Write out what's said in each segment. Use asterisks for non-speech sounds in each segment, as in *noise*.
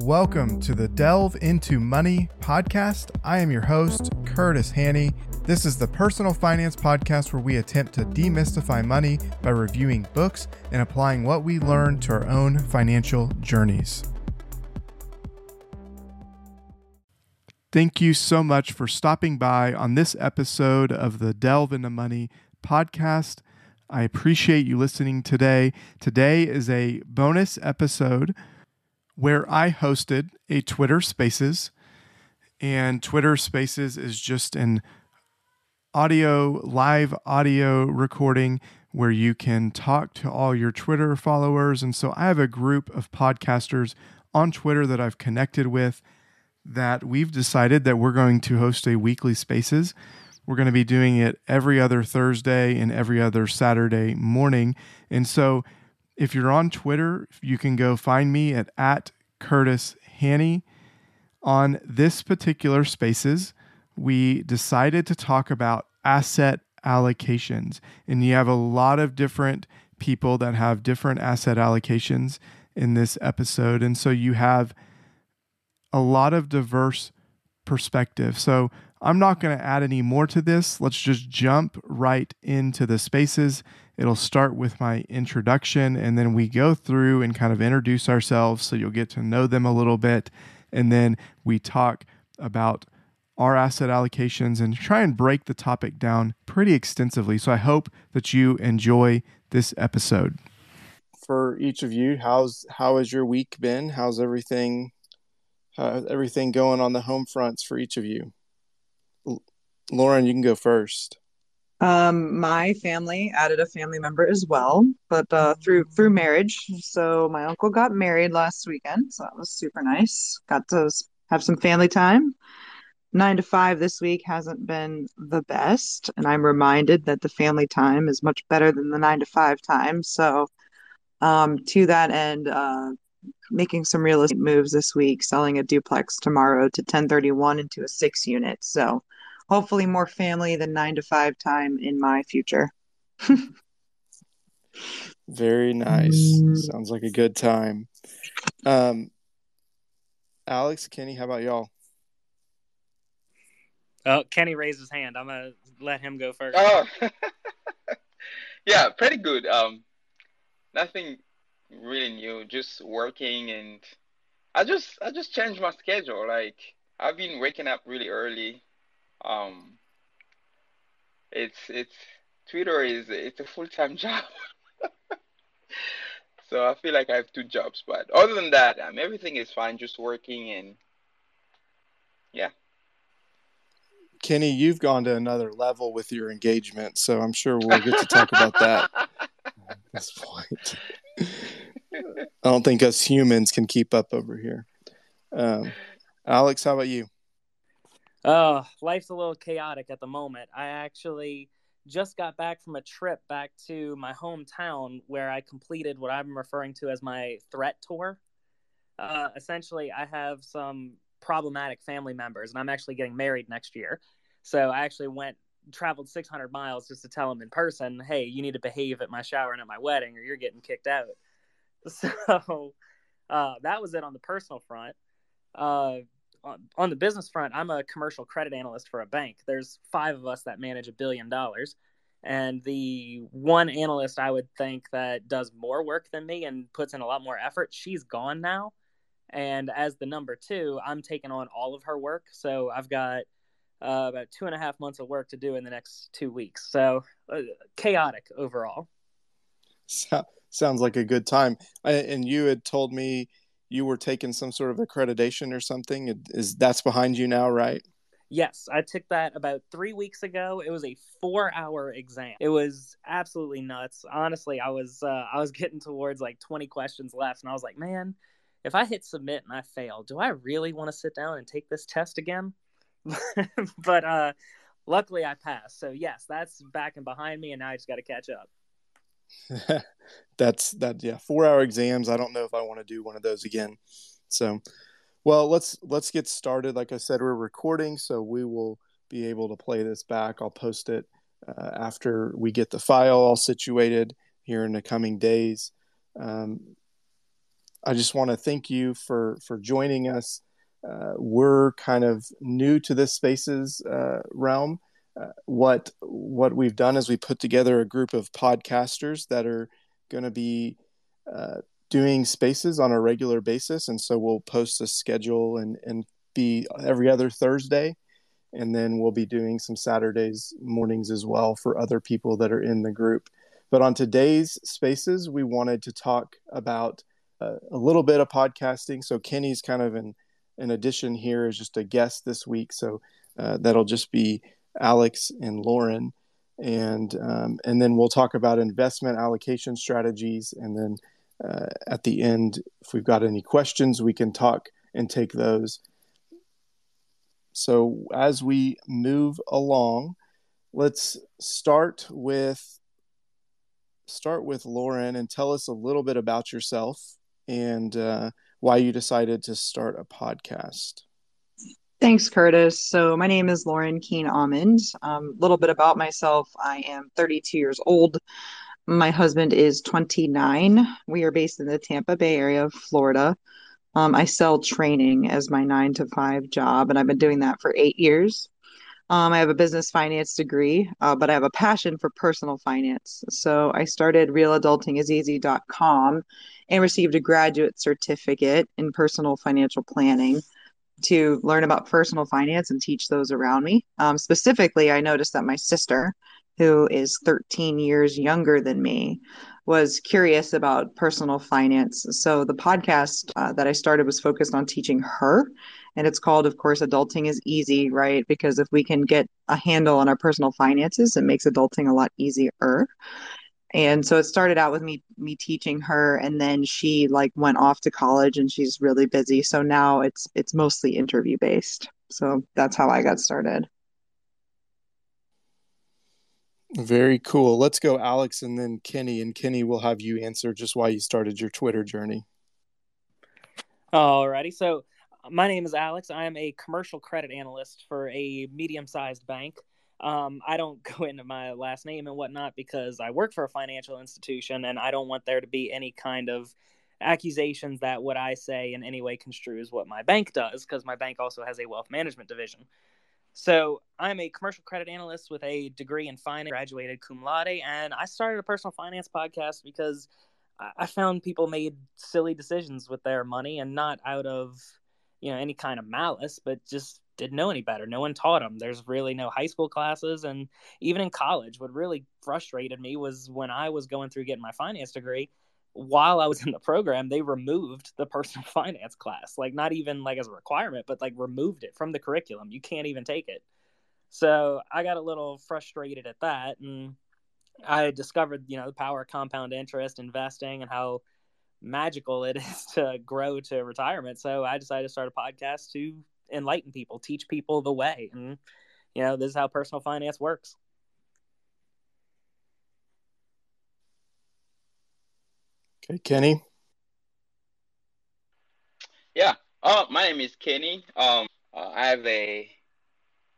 Welcome to the Delve into Money podcast. I am your host, Kurtis Hanni. This is the personal finance podcast where we attempt to demystify money by reviewing books and applying what we learn to our own financial journeys. Thank you so much for stopping by on this episode of the Delve into Money podcast. I appreciate you listening today. Today is a bonus episode where I hosted a Twitter Spaces. And Twitter Spaces is just an audio, live audio recording where you can talk to all your Twitter followers. And so I have a group of podcasters on Twitter that I've connected with that we've decided that we're going to host a weekly Spaces. We're going to be doing it every other Thursday and every other Saturday morning. And so if you're on Twitter, you can go find me at, at Kurtis Hanni. On this particular spaces, we decided to talk about asset allocations. And you have a lot of different people that have different asset allocations in this episode. And so you have a lot of diverse perspective. So I'm not going to add any more to this. Let's just jump right into the spaces It'll start with my introduction, and then we go through and kind of introduce ourselves so you'll get to know them a little bit. And then we talk about our asset allocations and try and break the topic down pretty extensively. So I hope that you enjoy this episode. For each of you, how's how has your week been? How's everything how's everything going on the home fronts for each of you? Lauren, you can go first. Um, my family added a family member as well, but uh, through through marriage. So my uncle got married last weekend, so that was super nice. Got to have some family time. Nine to five this week hasn't been the best, and I'm reminded that the family time is much better than the nine to five time. So, um, to that end, uh, making some real estate moves this week, selling a duplex tomorrow to 1031 into a six unit. So hopefully more family than nine to five time in my future. *laughs* Very nice. Sounds like a good time. Um, Alex, Kenny, how about y'all? Oh, Kenny raised his hand. I'm gonna let him go first. Oh, *laughs* yeah, pretty good. Um, nothing really new. Just working, and I just I just changed my schedule. Like I've been waking up really early um, it's it's Twitter is it's a full time *laughs* job. so I feel like I have two jobs, but other than that, um, everything is fine. Just working and yeah. Kenny, you've gone to another level with your engagement, so I'm sure we'll get to talk about that *laughs* at this point. I don't think us humans can keep up over here. Um, Alex, how about you? Uh, life's a little chaotic at the moment. I actually just got back from a trip back to my hometown where I completed what I'm referring to as my threat tour. Uh, essentially, I have some problematic family members, and I'm actually getting married next year. So I actually went traveled 600 miles just to tell them in person, hey, you need to behave at my shower and at my wedding, or you're getting kicked out. *laughs* So uh, that was it on the personal front. Uh, on the business front, I'm a commercial credit analyst for a bank. There's five of us that manage a billion dollars. And the one analyst I would think that does more work than me and puts in a lot more effort, she's gone now. And as the number two, I'm taking on all of her work. So I've got uh, about two and a half months of work to do in the next two weeks. So uh, chaotic overall. So, sounds like a good time. I, and you had told me you were taking some sort of accreditation or something. Is that's behind you now, right? Yes, I took that about three weeks ago. It was a four-hour exam. It was absolutely nuts. Honestly, I was uh, I was *laughs* getting towards like 20 questions left, and I was like, man, if I hit submit and I fail, do I really want to sit down and take this test again? *laughs* but uh, luckily, I passed. So yes, that's back and behind me, and now I just got to catch up. *laughs* that's that yeah four hour exams i don't know if i want to do one of those again so well let's let's get started like i said we're recording so we will be able to play this back i'll post it uh, after we get the file all situated here in the coming days um, I just want to thank you for for joining us. Uh, we're kind of new to this spaces uh, realm. What what we've done is we put together a group of podcasters that are going to be uh, doing spaces on a regular basis, and so we'll post a schedule and and be every other Thursday, and then we'll be doing some Saturdays mornings as well for other people that are in the group. But on today's spaces, we wanted to talk about uh, a little bit of podcasting. So Kenny's kind of an an addition here as just a guest this week. So uh, that'll just be Alex and Lauren, and um, and then we'll talk about investment allocation strategies, and then uh, at the end, if we've got any questions, we can talk and take those. So as we move along, let's start with start with Lauren and tell us a little bit about yourself and uh, why you decided to start a podcast. Thanks, Kurtis. So, my name is Lauren Keen Almond. A um, little bit about myself I am 32 years old. My husband is 29. We are based in the Tampa Bay area of Florida. Um, I sell training as my nine to five job, and I've been doing that for eight years. Um, I have a business finance degree, uh, but I have a passion for personal finance. So I started realadultingiseasy.com and received a graduate certificate in personal financial planning to learn about personal finance and teach those around me. Um, specifically, I noticed that my sister, who is 13 years younger than me, was curious about personal finance. So the podcast uh, that I started was focused on teaching her. And it's called, of course, Adulting is Easy, right? Because if we can get a handle on our personal finances, it makes adulting a lot easier and so it started out with me me teaching her and then she like went off to college and she's really busy. So now it's it's mostly interview based. So that's how i got started. Very cool. Let's go alex and then kenny and kenny will have you answer just why you started your twitter journey. Alrighty. So my name is alex. I am a commercial credit analyst for a medium-sized bank um, I don't *laughs* go into my last name and whatnot because I work for a financial institution and I don't want there to be any kind of accusations that what I say in any way construes what my bank does because my bank also has a wealth management division. So I'm a commercial credit analyst with a degree in finance, graduated cum laude, and I started a personal finance podcast because I found people made silly decisions with their money and not out of you know any kind of malice, but just didn't know any better. No one taught them. There's really no high school classes. And even in college, what really frustrated me was when I was going through getting my finance degree, while I was *laughs* in the program, they removed the personal *laughs* finance class. Like, not even like as a requirement, but like removed it from the curriculum. You can't even take it. So I got a little frustrated at that. And I discovered, you know, the power of compound interest, investing, and how magical it *laughs* is to grow to retirement. So I decided to start a podcast to enlighten people, teach people the way. And, you know, this is how personal finance works. Okay, Kenny. Yeah. Uh, my name is Kenny. Um, uh, I have a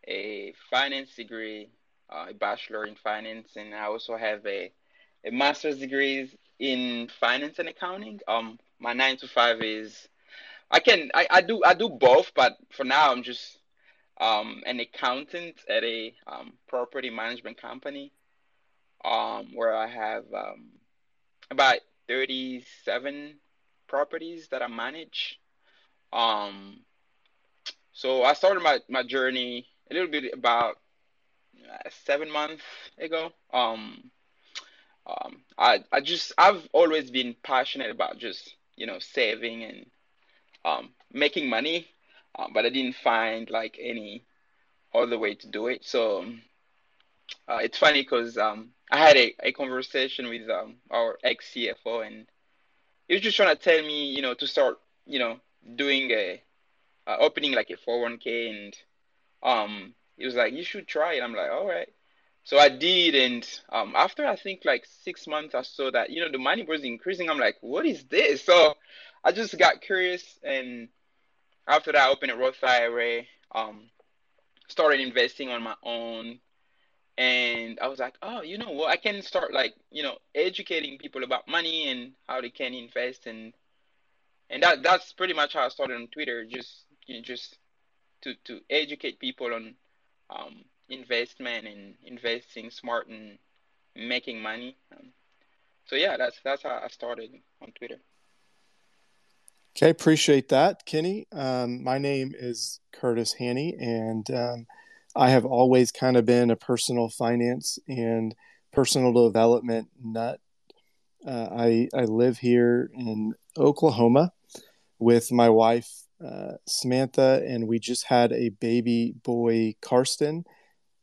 a finance degree, uh, a bachelor in finance, and I also have a a master's degree in finance and accounting. Um, my nine to five is I can I, I do I do both, but for now I'm just um, an accountant at a um, property management company um, where I have um, about 37 properties that I manage. Um, so I started my, my journey a little bit about uh, seven months ago. Um, um, I I just I've always been passionate about just you know saving and um, making money, uh, but I didn't find like any other way to do it. So uh, it's funny because um, I had a, a conversation with um, our ex CFO, and he was just trying to tell me, you know, to start, you know, doing a uh, opening like a 401k, and um, he was like, you should try it. I'm like, all right. So I did, and um, after I think like six months, I saw that you know the money was increasing. I'm like, what is this? So I just got curious, and after that, I opened a Roth IRA. Um, started investing on my own, and I was like, oh, you know what? I can start like you know educating people about money and how they can invest and and that that's pretty much how I started on Twitter. Just you know, just to to educate people on um, investment and investing smart and making money. Um, so yeah, that's that's how I started on Twitter. Okay, appreciate that, Kenny. Um, my name is Kurtis Hanni, and um, I have always kind of been a personal finance and personal development nut. Uh, I I live here in Oklahoma with my wife uh, Samantha, and we just had a baby boy, Karsten.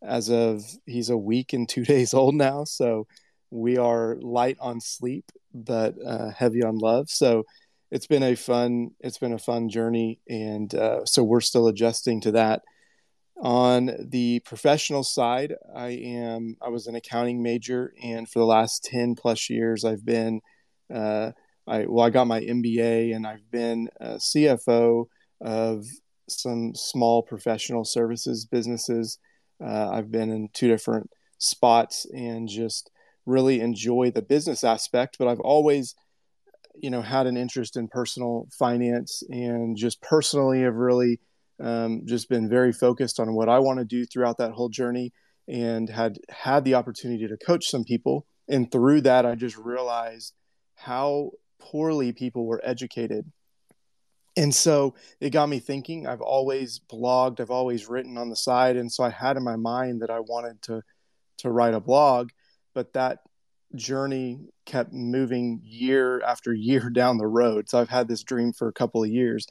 As of he's a week and two *laughs* days old now, so we are light on sleep but uh, heavy on love. So it's been a fun it's been a fun journey, and uh, so we're still adjusting to that. On the professional side, I am I was an accounting major, and for the last ten plus years, I've been uh, I well, I got my MBA and I've been CFO of some small professional services businesses. Uh, I've been in two different spots and just really enjoy the business aspect. But I've always, you know, had an interest in personal finance and just personally have really um, just been very focused on what I want to do throughout that whole journey and had had the opportunity to coach some people. And through that, I just realized how poorly people were educated. And so it got me thinking. I've always blogged, I've always written on the side. And so I had in my mind that I wanted to, to write a blog, but that journey kept moving year after *laughs* year down the road. So I've had this dream for a couple of years.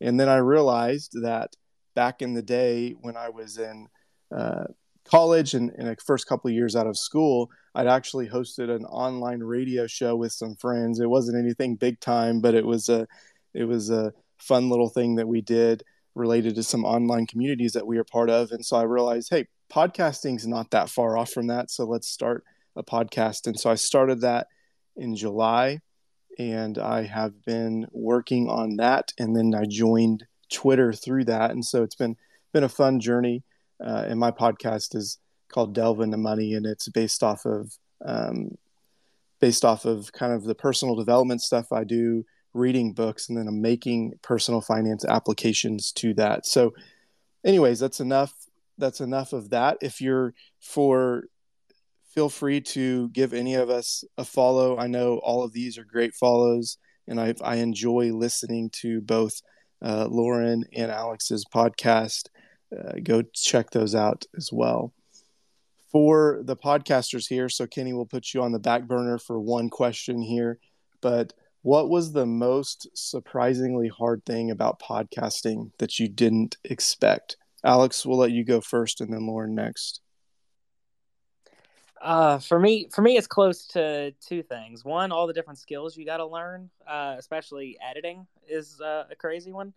And then I realized that back in the day when I was in uh, college and in the first couple of years out of school, I'd actually hosted an online radio show with some friends. It wasn't anything big time, but it was a it was a fun little thing that we did related to some online communities that we are part of. And so I realized, hey, podcasting's not that far off from that. So let's start a podcast. And so I started that in July and I have been working on that. And then I joined Twitter through that. And so it's been been a fun journey uh, and my podcast is called Delve into Money, and it's based off of um, based off of kind of the personal development stuff I do, reading books, and then I'm making personal finance applications to that. So, anyways, that's enough. That's enough of that. If you're for feel free to give any of us a follow. I know all of these are great follows, and I, I enjoy listening to both uh, Lauren and Alex's podcast uh, go check those out as well. For the podcasters here, so Kenny will put you on the back burner for one question here, but what was the most surprisingly hard thing about podcasting that you didn't expect? Alex, we'll let you go first and then Lauren next. Uh, for me, for me, it's close to two things. One, all the different skills you got to learn, uh, especially editing, is uh, a crazy one.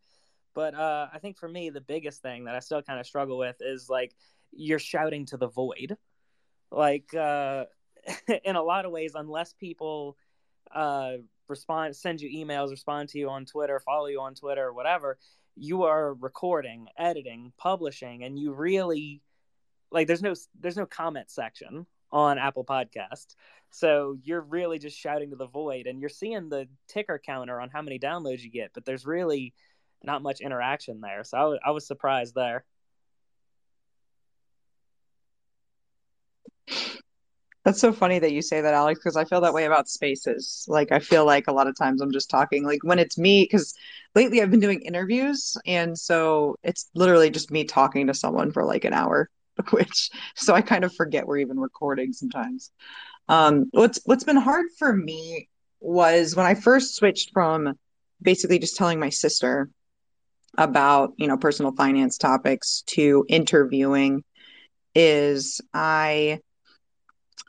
But uh, I think for me, the biggest thing that I still kind of struggle with is like you're shouting to the void. Like uh, *laughs* in a lot of ways, unless people uh, respond, send you emails, respond to you on Twitter, follow you on Twitter, whatever, you are recording, editing, publishing, and you really like there's no there's no comment section on Apple Podcast. So you're really just shouting to the void and you're seeing the ticker counter on how many downloads you get, but there's really not much interaction there. So I, w- I was surprised there. That's so funny that you say that, Alex, because I feel that way about spaces. Like, I feel like a lot of times I'm just talking, like, when it's me, because lately I've been doing interviews. And so it's literally just me talking to someone for like an hour, *laughs* which, so I kind of forget we're even recording sometimes. Um, what's, what's been hard for me was when I first switched from basically just telling my sister about you know personal finance topics to interviewing is i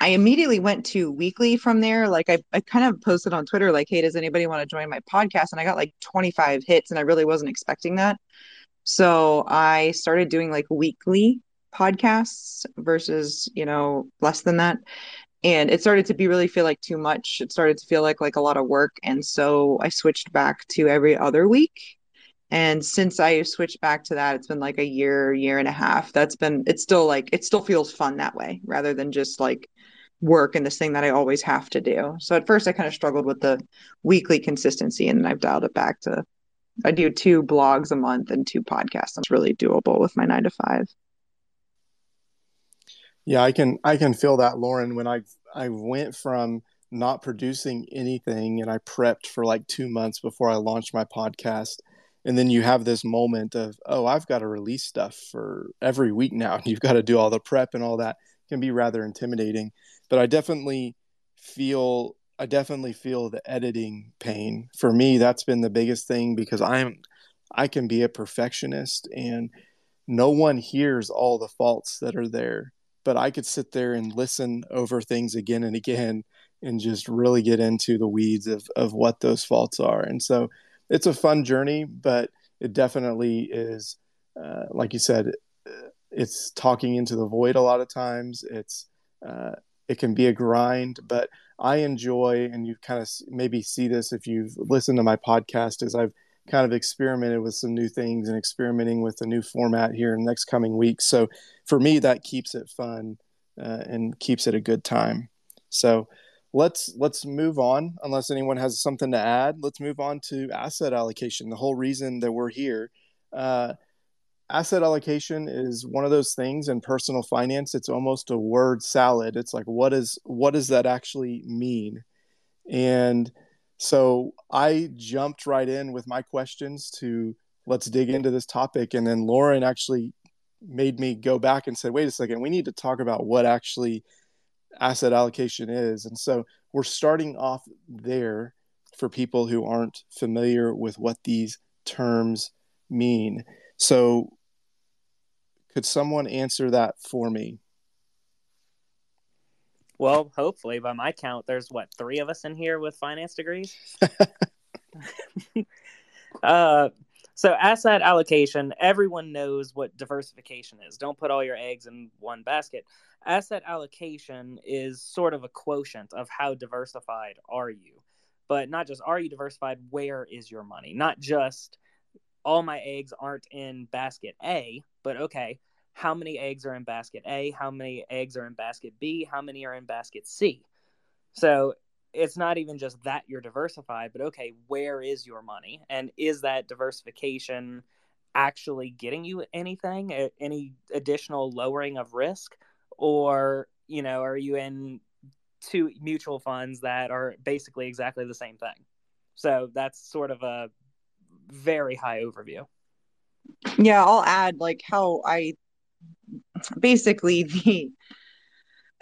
i immediately went to weekly from there. Like I, I kind of posted on twitter like hey does anybody want to join my podcast? And i got like 25 hits and i really wasn't expecting that. So i started doing like weekly podcasts versus you know less than that. And it started to be really feel like too much. It started to feel like like a lot of work. And so i switched back to every other week. And since I switched back to that, it's been like a year, year and a half. That's been, it's still like, it still feels fun that way rather than just like work and this thing that I always have to do. So at first I kind of struggled with the weekly consistency and then I've dialed it back to I do two blogs a month and two podcasts. That's really doable with my nine to five. Yeah, I can I can feel that, Lauren, when I I went from not producing anything and I prepped for like two months before I launched my podcast. And then you have this moment of, oh, I've got to release stuff for every week now. And *laughs* you've got to do all the prep and all that it can be rather intimidating. But I definitely feel I definitely feel the editing pain. For me, that's been the biggest thing because I'm I can be a perfectionist and no one hears all the faults that are there. But I could sit there and listen over things again and again and just really get into the weeds of, of what those faults are. And so it's a fun journey, but it definitely is, uh, like you said, it's talking into the void a lot of times. It's, uh, it can be a grind, but I enjoy, and you kind of maybe see this if you've listened to my podcast, is I've kind of experimented with some new things and experimenting with a new format here in the next coming weeks. So for me, that keeps it fun uh, and keeps it a good time. So let's let's move on unless anyone has something to add let's move on to asset allocation the whole reason that we're here uh, asset allocation is one of those things in personal finance it's almost a word salad it's like what is what does that actually mean and so i jumped right in with my questions to let's dig into this topic and then lauren actually made me go back and said wait a second we need to talk about what actually asset allocation is. And so we're starting off there for people who aren't familiar with what these terms mean. So, could someone answer that for me? Well, hopefully, by my count, there's what three of us in here with finance degrees. *laughs* *laughs* uh, so, asset allocation, everyone knows what diversification is. Don't put all your eggs in one basket asset allocation is sort of a quotient of how diversified are you but not just are you diversified where is your money not just all my eggs aren't in basket a but okay how many eggs are in basket a? How many eggs are in basket b? How many are in basket c? So it's not even just that you're diversified but okay where is your money? And is that diversification actually getting you anything? Any additional lowering of risk? Or you know are you in two mutual funds that are basically exactly the same thing? So that's sort of a very high overview. Yeah i'll add like how i basically *laughs* the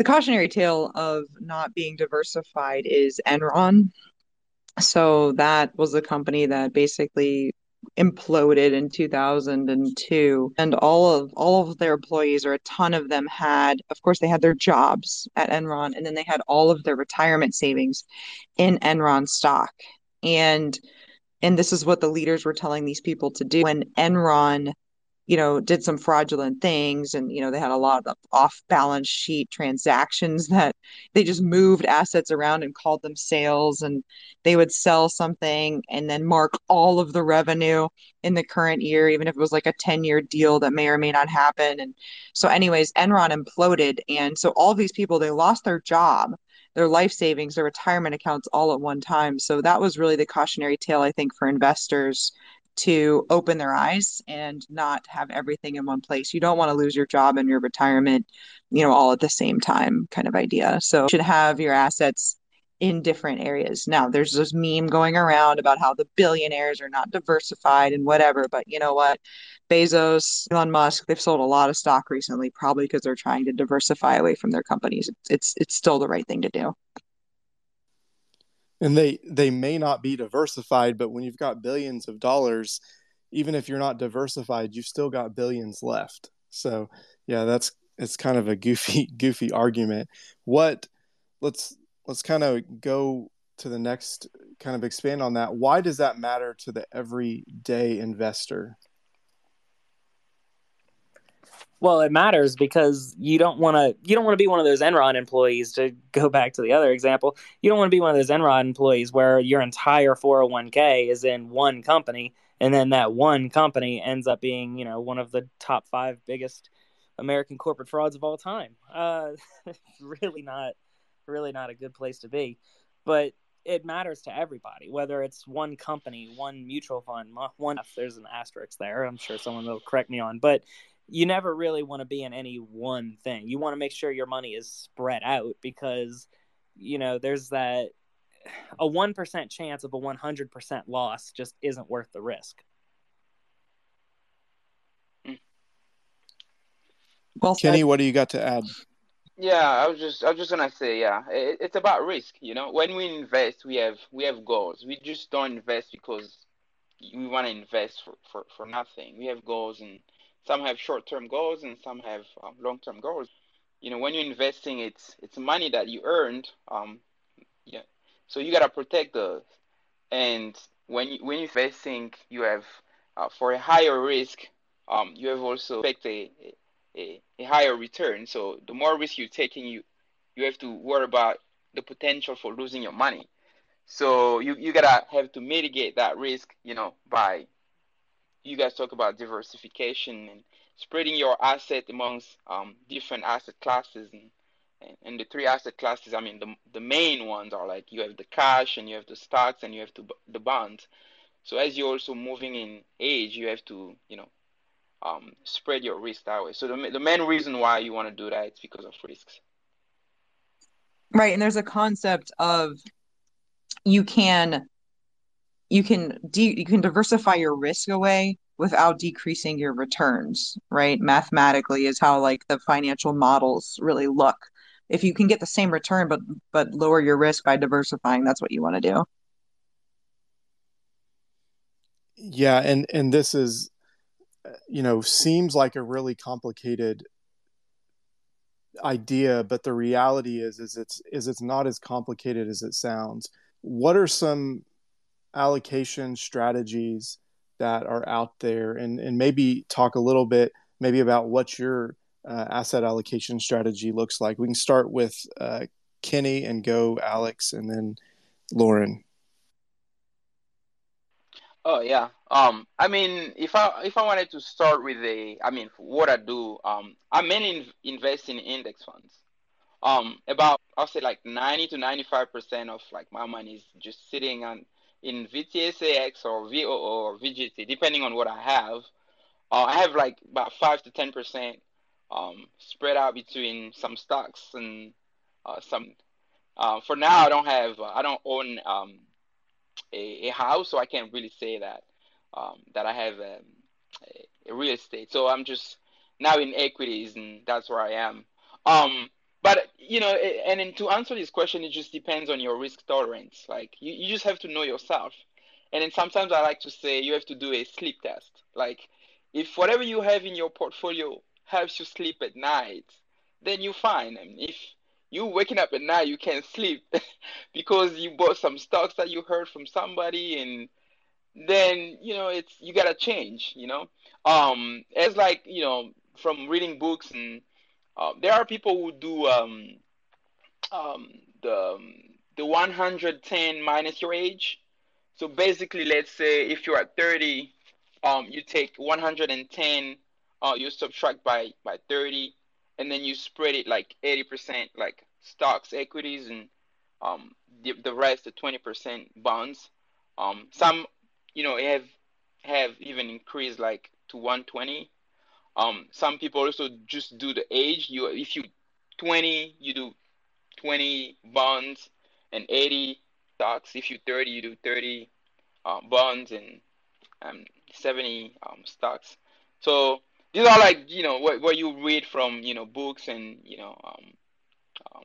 the cautionary tale of not being diversified is enron. So that was a company that basically imploded in 2002 and all of all of their employees or a ton of them had of course they had their jobs at Enron and then they had all of their retirement savings in Enron stock. And and this is what the leaders were telling these people to do when Enron you know, did some fraudulent things. And, you know, they had a lot of off balance sheet transactions *laughs* that they just moved assets around and called them sales. And they would sell something and then mark all of the revenue in the current year, even if it was like a 10 year deal that may or may not happen. And so, anyways, Enron imploded. And so all these people, they lost their job their life savings, their retirement accounts all at one time. So that was really the cautionary tale, I think, for investors to open their eyes and not have everything in one place. You don't want to lose your job and your retirement, you know, all at the same time kind of idea. So you should have your assets in different areas. Now, there's this meme going around about how the billionaires are not diversified and whatever, but you know what? Bezos, Elon Musk, they've sold a lot of stock recently, probably because they're trying to diversify away from their companies. It's it's still the right thing to do and they they may not be diversified but when you've got billions of dollars even if you're not diversified you've still got billions left so yeah that's it's kind of a goofy *laughs* goofy argument what let's let's kind of go to the next kind of expand on that why does that matter to the everyday investor well, it matters because you don't want to you don't want to be one of those Enron employees to go back to the other example. You don't want to be one of those Enron employees where your entire 401k is in one company and then that one company ends up being, you know, one of the top 5 biggest American corporate frauds of all time. Uh, *laughs* really not really not a good place to be. But it matters to everybody, whether it's one company, one mutual fund, one. There's an asterisk there. I'm sure someone will correct me on, but you never really want to be in any one thing. You want to make sure your money is spread out because you know there's that a 1% chance of a 100% loss just isn't worth the risk. Well, Kenny, what do you got to add? Yeah, I was just I was just gonna say, yeah, it, it's about risk. You know, when we invest, we have we have goals. We just don't invest because we want to invest for, for, for nothing. We have goals, and some have short term goals, and some have um, long term goals. You know, when you're investing, it's it's money that you earned. Um, yeah, so you gotta protect those. And when you when you're investing, you have uh, for a higher risk, um, you have also expect a, a, a higher return. So the more risk you're taking, you you have to worry about the potential for losing your money. So you, you gotta have to mitigate that risk, you know, by you guys talk about diversification and spreading your asset amongst um, different asset classes and, and, and the three asset classes. I mean, the the main ones are like you have the cash and you have the stocks and you have to, the bonds. So as you're also moving in age, you have to you know um, spread your risk that way. So the, the main reason why you want to do that is because of risks. Right, and there's a concept of you can you can de- you can diversify your risk away without decreasing your returns, right? Mathematically is how like the financial models really look. If you can get the same return but but lower your risk by diversifying, that's what you want to do. Yeah, and and this is you know seems like a really complicated idea but the reality is is it's is it's not as complicated as it sounds. What are some allocation strategies that are out there? And and maybe talk a little bit maybe about what your uh, asset allocation strategy looks like. We can start with uh, kenny and go alex and then lauren Oh yeah. Um, I mean, if I if I wanted to start with a, I mean, what I do, um, I mainly invest in index funds. Um, about I'll say like ninety to ninety five percent of like my money is just sitting on in VTSAX or VOO or VGT, depending on what I have. Uh, I have like about five to ten percent um, spread out between some stocks and uh, some. Uh, for now, I don't have. Uh, I don't own um, a, a house, so I can't really say that um, that I have um, a, a, real estate. So I'm just now in equities, and that's where I am. Um, but you know, and then to answer this question, it just depends on your risk tolerance. Like you, you just have to know yourself. And then sometimes I like to say you have to do a sleep test. Like if whatever you have in your portfolio helps you sleep at night, then you're fine. I mean, if you waking up at night, you can't sleep *laughs* because you bought some stocks that you heard from somebody, and then you know it's you gotta change. You know, um, it's like you know from reading books, and uh, there are people who do um, um, the um, the 110 minus your age. So basically, let's say if you're at 30, um, you take 110, uh, you subtract by by 30 and then you spread it like 80% like stocks, equities, and um, the, the rest, the 20% bonds. Um, some, you know, have have even increased like to 120. Um, some people also just do the age. You, if you 20, you do 20 bonds and 80 stocks. If you 30, you do 30 um, bonds and um, 70 um, stocks. So these are like you know what, what you read from you know books and you know um, um,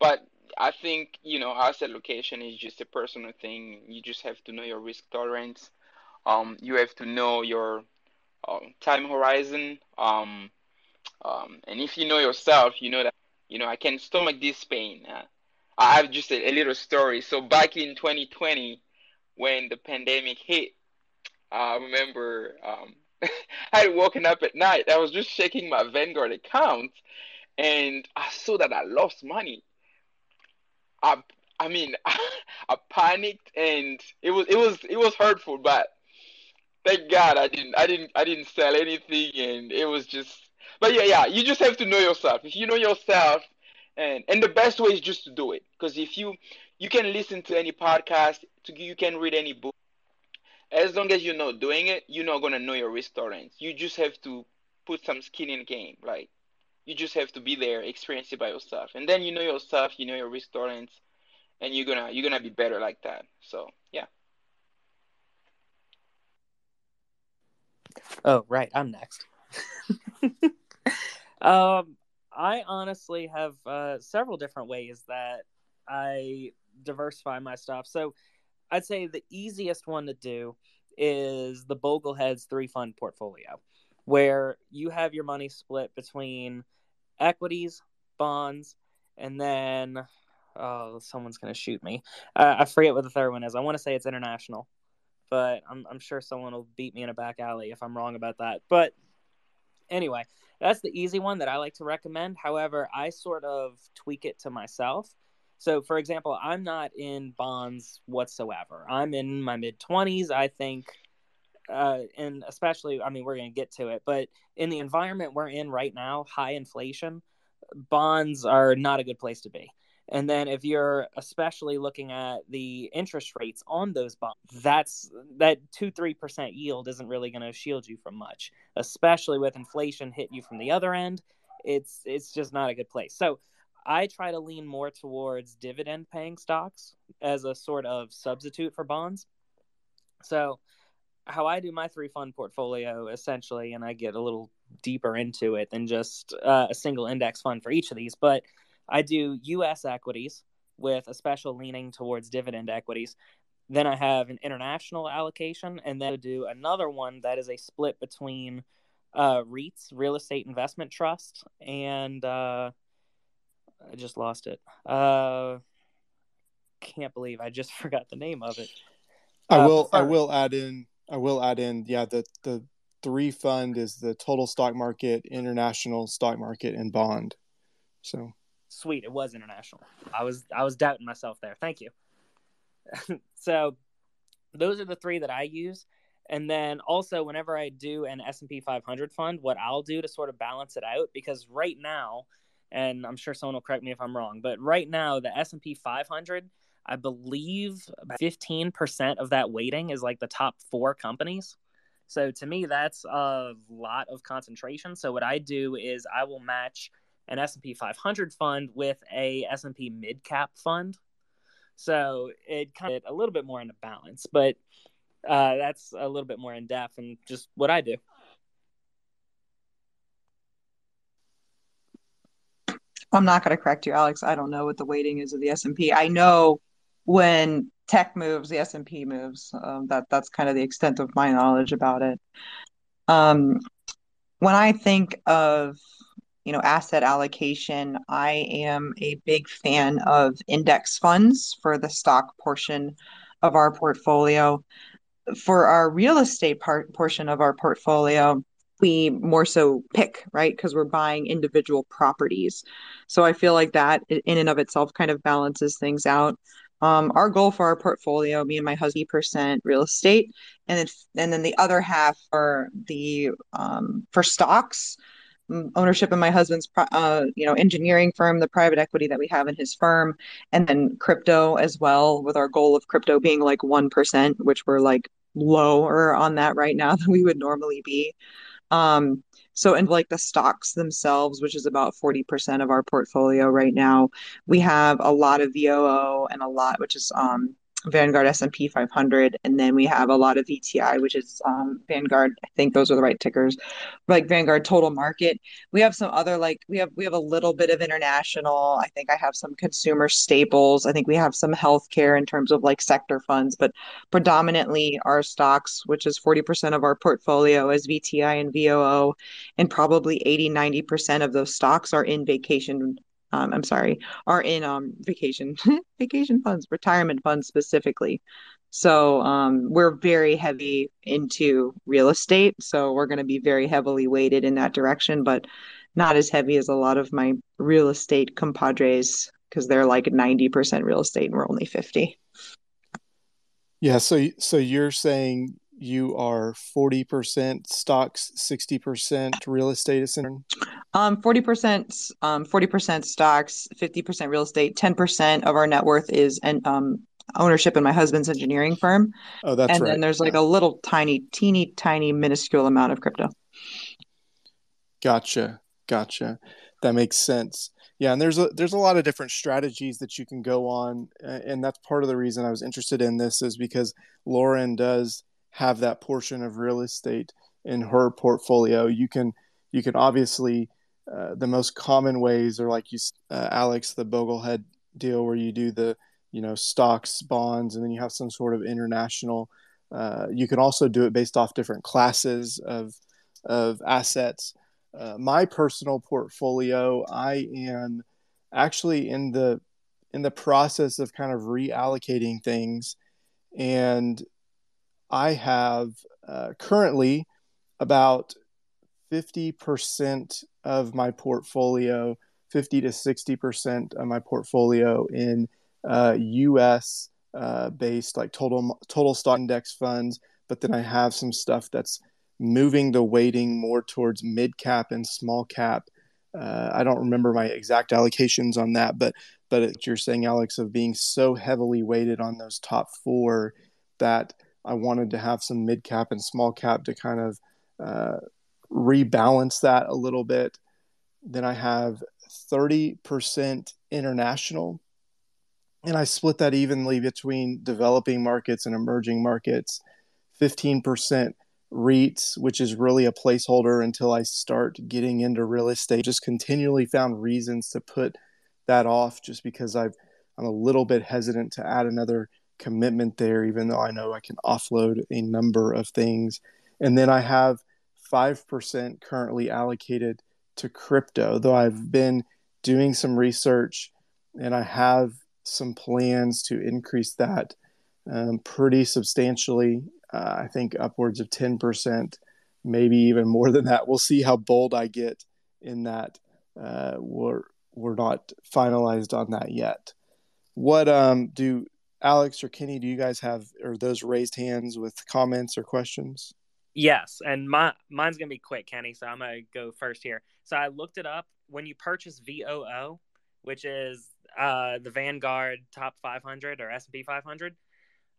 but I think you know asset location is just a personal thing. You just have to know your risk tolerance. Um, you have to know your um, time horizon. Um, um, and if you know yourself, you know that you know I can stomach this pain. Uh, I have just a, a little story. So back in 2020, when the pandemic hit, I remember um, *laughs* I had woken up at night. I was just checking my Vanguard account, and I saw that I lost money. I I mean, *laughs* I panicked, and it was it was it was hurtful, but thank God I didn't I didn't I didn't sell anything, and it was just. But yeah, yeah, you just have to know yourself. If you know yourself, and and the best way is just to do it because if you you can listen to any podcast to you can read any book as long as you're not doing it you're not to know your risk tolerance you just have to put some skin in the game like you just have to be there experience it by yourself. And then you know your stuff you know your risk tolerance and you're gonna you're gonna be better like that. So yeah. Oh right i'm next. *laughs* Um I honestly have uh, several different ways that I diversify my stuff. So I'd say the easiest one to do is the Bogleheads three fund portfolio, where you have your money split between equities, bonds, and then oh, someone's gonna shoot me. Uh, I forget what the third one is. I want to say it's international, but I'm I'm sure someone will beat me in a back alley if I'm wrong about that. But anyway, that's the easy one that I like to recommend. However, I sort of tweak it to myself. So, for example, I'm not in bonds whatsoever. I'm in my mid 20s. I think, uh, and especially, I mean, we're going to get to it, but in the environment we're in right now, high inflation, bonds are not a good place to be. And then if you're especially looking at the interest rates on those bonds, that's that two, three percent yield isn't really going to shield you from much, especially with inflation hitting you from the other end. It's it's just not a good place. So I try to lean more towards dividend paying stocks as a sort of substitute for bonds. So how I do my three fund portfolio essentially, and I get a little deeper into it than just uh, a single index fund for each of these, but I do US equities with a special leaning towards dividend equities. Then I have an international allocation, and then I do another one that is a split between uh, REITs, real estate investment trust, and uh, I just lost it. Uh, can't believe I just *laughs* forgot the name of it. I uh, will. I will add in. I will add in. Yeah, the the three fund is the total stock market, international stock market, and bond. So sweet, it was international. I was I was doubting myself there. Thank you. *laughs* so those are the three that I use. And then also whenever I do an S&P 500 fund, what I'll do to sort of balance it out because right now and I'm sure someone will correct me if I'm wrong, but right now the S&P 500, I believe 15% of that weighting is like the top 4 companies. So to me that's a lot of concentration. So what I do is I will match an S&P 500 fund with a S&P mid cap fund. So it kind of a little bit more into balance, but uh, that's a little bit more in depth and just what I do. I'm not going to correct you, Alex. I don't know what the weighting is of the S&P. I know when tech moves, the S&P moves. Um, that that's kind of the extent of my knowledge about it. Um, when I think of you know asset allocation i am a big fan of index funds for the stock portion of our portfolio for our real estate part portion of our portfolio we more so pick right? Because we're buying individual properties. So i feel like that in and of itself kind of balances things out. Um, our goal for our portfolio, me and my husband, percent real estate, and then and then the other half are the um, for stocks. Ownership in my husband's uh, you know engineering firm the private equity that we have in his firm and then crypto as well with our goal of crypto being like 1% which we're like lower on that right now *laughs* than we would normally be um so and like the stocks themselves which is about 40% of our portfolio right now we have a lot of VOO and a lot which is um Vanguard S&P 500, and then we have a lot of VTI, which is um, Vanguard. I think those are the right tickers, like Vanguard Total Market. We have some other like we have we have a little bit of international. I think I have some consumer staples. I think we have some healthcare in terms of like sector funds, but predominantly our stocks, which is 40% of our portfolio, is VTI and VOO, and probably 80 90% of those stocks are in vacation um, I'm sorry, are in um, vacation *laughs* vacation funds, retirement funds specifically. So um, we're very heavy into real estate, so we're going to be very heavily weighted in that direction, but not as heavy as a lot of my real estate compadres because they're like 90% real estate and we're only 50. Yeah, so so you're saying you are 40% stocks, 60% real estate is Um, 40%, um, 40% stocks, 50% real estate, 10% of our net worth is and um ownership in my husband's engineering firm. Oh, that's and right. then there's like a little tiny, teeny, tiny, minuscule amount of crypto. Gotcha. Gotcha. That makes sense. Yeah, and there's a there's a lot of different strategies that you can go on, and that's part of the reason I was interested in this is because Lauren does have that portion of real estate in her portfolio. You can you can obviously uh, the most common ways are like you uh, Alex the Boglehead deal where you do the you know stocks bonds and then you have some sort of international. Uh, you can also do it based off different classes of of assets. Uh, my personal portfolio, I am actually in the in the process of kind of reallocating things, and I have uh, currently about fifty percent of my portfolio, fifty to sixty percent of my portfolio in uh, U.S. Uh, based like total total stock index funds, but then I have some stuff that's moving the weighting more towards mid cap and small cap. Uh, I don't remember my exact allocations on that, but but it, you're saying, Alex, of being so heavily weighted on those top four that I wanted to have some mid cap and small cap to kind of uh, rebalance that a little bit. Then I have 30% international, and I split that evenly between developing markets and emerging markets. 15% REITs, which is really a placeholder until I start getting into real estate. Just continually found reasons to put that off just because I've I'm a little bit hesitant to add another commitment there, even though I know I can offload a number of things. And then I have 5% currently allocated to crypto, though I've been doing some research and I have some plans to increase that um, pretty substantially uh, I think upwards of 10%, maybe even more than that. We'll see how bold I get in that. Uh, we're, we're not finalized on that yet. What um, do Alex or Kenny, do you guys have, or those raised hands with comments or questions? Yes, and my mine's gonna be quick, Kenny. So I'm gonna go first here. So I looked it up. When you purchase VOO, which is uh, the Vanguard Top 500 or S&P 500,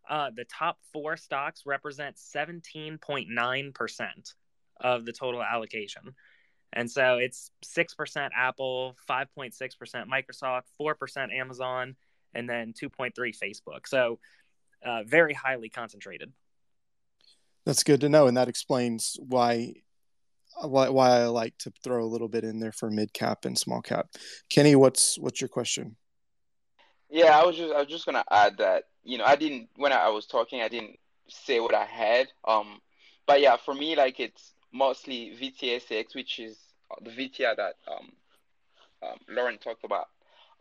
uh, the top four stocks represent 17.9% of the total allocation. And so it's 6% Apple, 5.6% Microsoft, 4% Amazon, and then 2.3 Facebook. So uh, very highly concentrated. That's good to know, and that explains why why, why I like to throw a little bit in there for mid cap and small cap. Kenny, what's what's your question? Yeah, I was just I was just gonna add that you know I didn't when I was talking I didn't say what I had. Um, but yeah, for me like it's mostly VTSAX, which is the VTR that um, um Lauren talked about.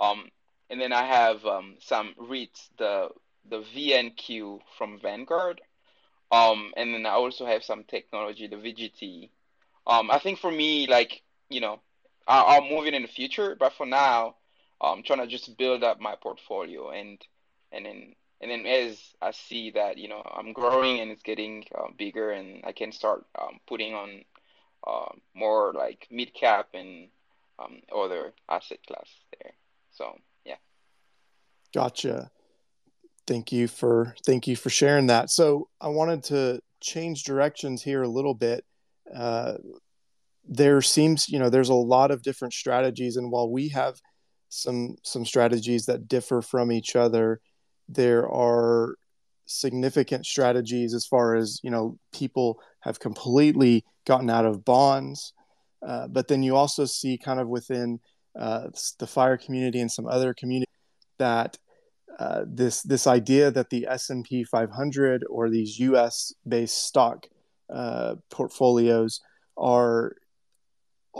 Um, and then I have um some REITs, the the VNQ from Vanguard. Um, and then I also have some technology, the VGT. Um, I think for me like you know I, I'll move it in the future, but for now I'm trying to just build up my portfolio and and then and then as I see that you know I'm growing and it's getting uh, bigger and I can start um, putting on uh, more like mid cap and um, other asset class there. So. Gotcha. Thank you for thank you for sharing that. So I wanted to change directions here a little bit. Uh, there seems you know there's a lot of different strategies, and while we have some some strategies that differ from each other. There are significant strategies as far as you know people have completely gotten out of bonds, uh, but then you also see kind of within uh, the fire community and some other communities that uh, this this idea that the S and P 500 or these U.S. based stock uh, portfolios are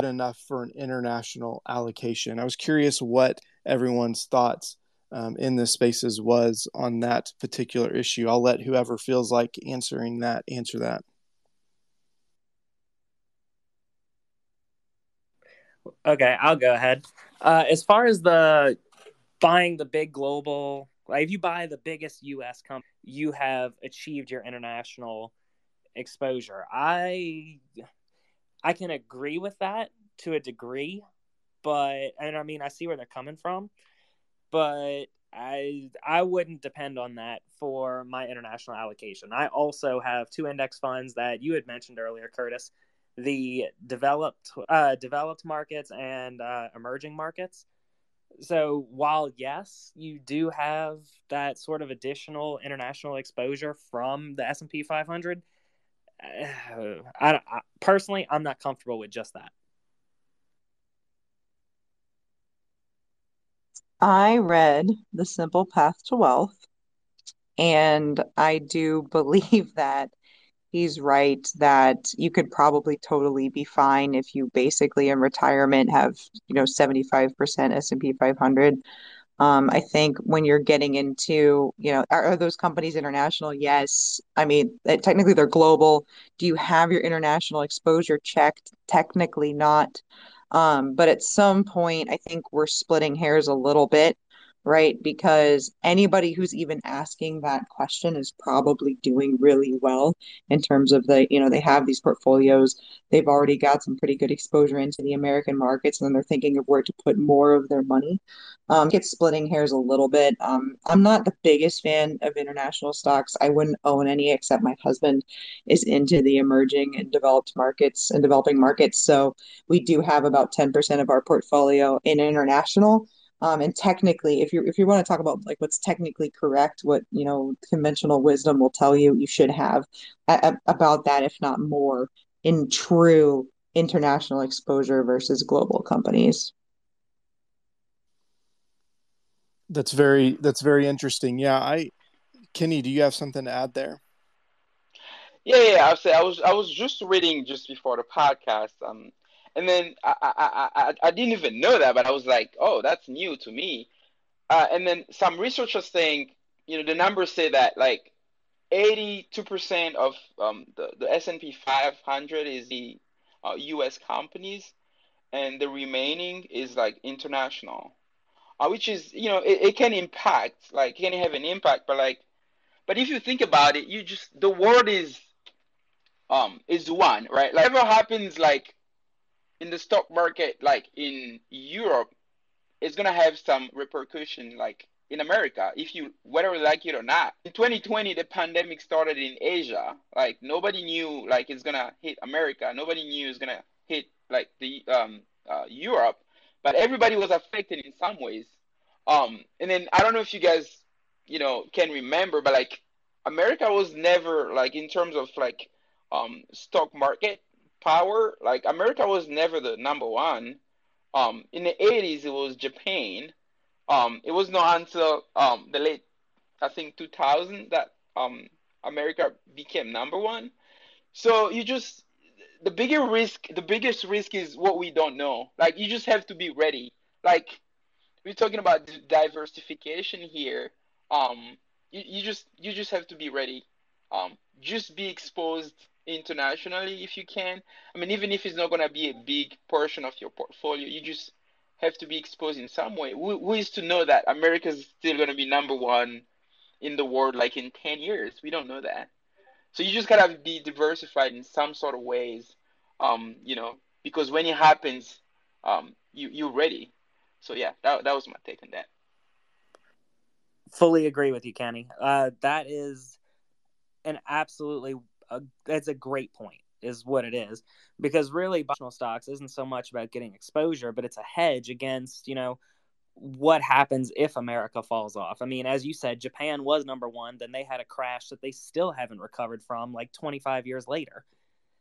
enough for an international allocation. I was curious what everyone's thoughts um, in the spaces was on that particular issue. I'll let whoever feels like answering that answer that. Okay, I'll go ahead. Uh, as far as the buying the big global, like if you buy the biggest U.S. company, you have achieved your international exposure. I I can agree with that to a degree, but and I mean I see where they're coming from, but I I wouldn't depend on that for my international allocation. I also have two index funds that you had mentioned earlier, Kurtis, the developed uh, developed markets and uh, emerging markets. So while yes, you do have that sort of additional international exposure from the S and P 500, *sighs* I, I personally I'm not comfortable with just that. I read The Simple Path to Wealth, and I do *laughs* believe that he's right that you could probably totally be fine if you basically in retirement have, you know, 75% S&P 500. Um, I think when you're getting into, you know, are, are those companies international? Yes. I mean, uh, technically they're global. Do you have your international exposure checked? Technically not. Um, but at some point, I think we're splitting hairs a little bit, right? Because anybody who's even asking that question is probably doing really well in terms of the, you know, they have these portfolios. They've already got some pretty good exposure into the American markets, and then they're thinking of where to put more of their money. Um, it's splitting hairs a little bit. Um, I'm not the biggest fan of international stocks. I wouldn't own any except my husband is into the emerging and developed markets and developing markets. So we do have about 10% of our portfolio in international. Um, and technically, if you if you want to talk about like what's technically correct, what you know conventional wisdom will tell you you should have a, a, about that, if not more, in true international exposure versus global companies. That's very that's very interesting. Yeah, I Kenny, do you have something to add there? Yeah, yeah. I say I was I was just reading just before the podcast, um, and then I I, I I didn't even know that, but I was like, oh, that's new to me. Uh, and then some researchers saying, you know, the numbers say that like 82% of um, the, the S&P 500 is the uh, U.S. companies, and the remaining is like international uh, which is you know it, it can impact like can have an impact but like but if you think about it you just the world is um is one right like whatever happens like in the stock market like in europe it's gonna have some repercussion like in america if you whether you like it or not. In 2020 the pandemic started in asia. Like nobody knew like it's gonna hit america. Nobody knew it's gonna hit like the um uh, europe. But everybody was affected in some ways. Um, and then I don't know if you guys, you know, can remember, but like America was never like in terms of like um stock market power, like America was never the number one. Um, in the 80s, it was Japan. Um, it was not until um the late, I think 2000 that um America became number one. So you just the bigger risk the biggest risk is what we don't know like you just have to be ready like we're talking about diversification here um you, you just you just have to be ready um just be exposed internationally if you can i mean even if it's not going to be a big portion of your portfolio you just have to be exposed in some way who, who is to know that america is still going to be number one in the world like in 10 years we don't know that so you just gotta be diversified in some sort of ways, um, you know, because when it happens, um, you you're ready. So yeah, that that was my take on that. Fully agree with you, Kenny. Uh, that is an absolutely a, that's a great point is what it is because really stocks isn't so much about getting exposure but it's a hedge against you know what happens if America falls off. I mean, as you said, Japan was number one, then they had a crash that they still haven't recovered from like 25 years later.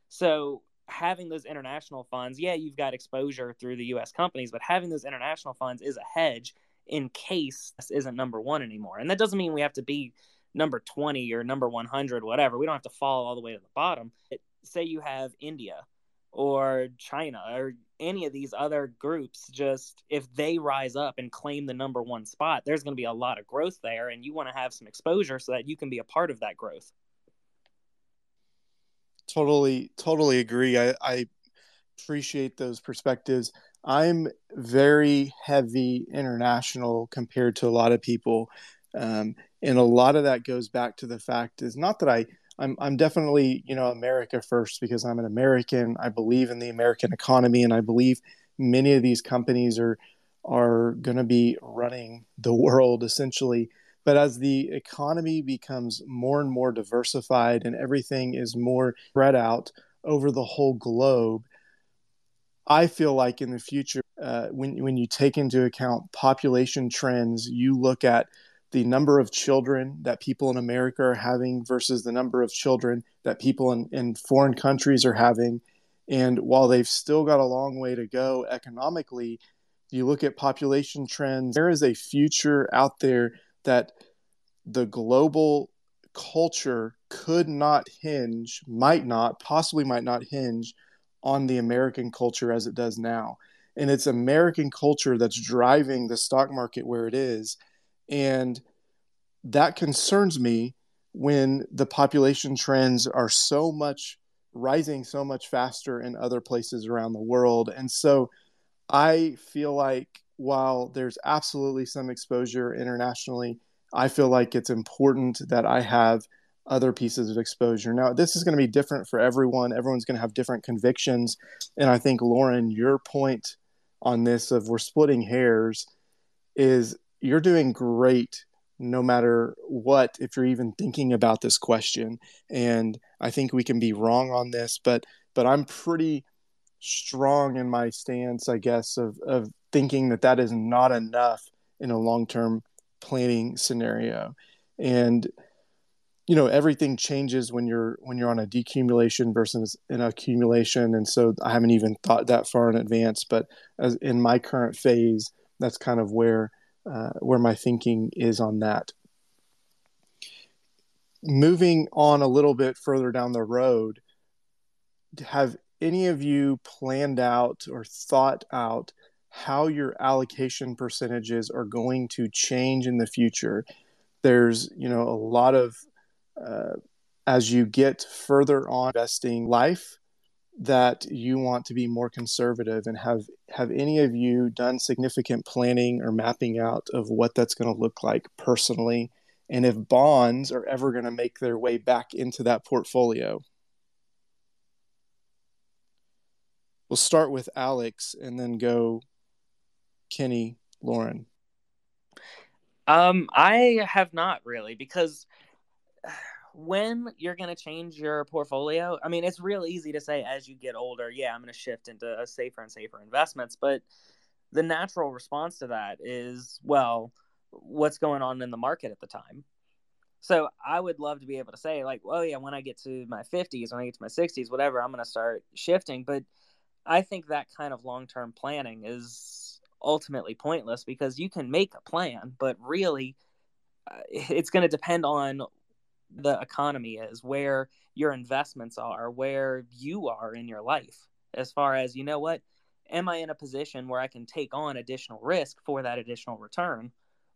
So, having those international funds, yeah, you've got exposure through the US companies, but having those international funds is a hedge in case this isn't number one anymore. And that doesn't mean we have to be number 20 or number 100, whatever. We don't have to fall all the way to the bottom. Say you have India or China or any of these other groups just if they rise up and claim the number one spot there's going to be a lot of growth there and you want to have some exposure so that you can be a part of that growth totally totally agree i, I appreciate those perspectives i'm very heavy international compared to a lot of people um, and a lot of that goes back to the fact is not that i I'm I'm definitely you know America first because I'm an American. I believe in the American economy, and I believe many of these companies are are going to be running the world essentially. But as the economy becomes more and more diversified and everything is more spread out over the whole globe, I feel like in the future, uh, when when you take into account population trends, you look at the number of children that people in America are having versus the number of children that people in, in foreign countries are having. And while they've still got a long way to go economically, you look at population trends, there is a future out there that the global culture could not hinge, might not, possibly might not hinge on the American culture as it does now. And it's American culture that's driving the stock market where it is. And that concerns me when the population trends are so much rising so much faster in other places around the world. And so I feel like while there's absolutely some exposure internationally, I feel like it's important that I have other pieces of exposure. Now, this is going to be different for everyone. Everyone's going to have different convictions. And I think, Lauren, your point on this of we're splitting hairs is you're doing great no matter what if you're even thinking about this question. And i think we can be wrong on this but but i'm pretty strong in my stance i guess of of thinking that that is not enough in a long-term planning scenario. And you know everything changes when you're when you're on a decumulation versus an accumulation. And so i haven't even thought that far in advance but as in my current phase that's kind of where uh, where my thinking is on that. Moving on a little bit further down the road, have any of you planned out or thought out how your allocation percentages are going to change in the future? There's, you know, a lot of uh, as you get further on investing life that you want to be more conservative and have have any of you done significant planning or mapping out of what that's going to look like personally? And if bonds are ever going to make their way back into that portfolio? We'll start with alex and then go kenny lauren. Um i have not really because when you're going to change your portfolio, I mean, it's real easy to say as you get older, yeah, I'm going to shift into safer and safer investments. But the natural response to that is, well, what's going on in the market at the time? So I would love to be able to say, like, well, yeah, when I get to my 50s, when I get to my 60s, whatever, I'm going to start shifting. But I think that kind of long term planning is ultimately pointless because you can make a plan, but really, uh, *laughs* it's going to depend on the economy is, where your investments are, where you are in your life, as far as, you know what, am I in a position where I can take on additional risk for that additional return?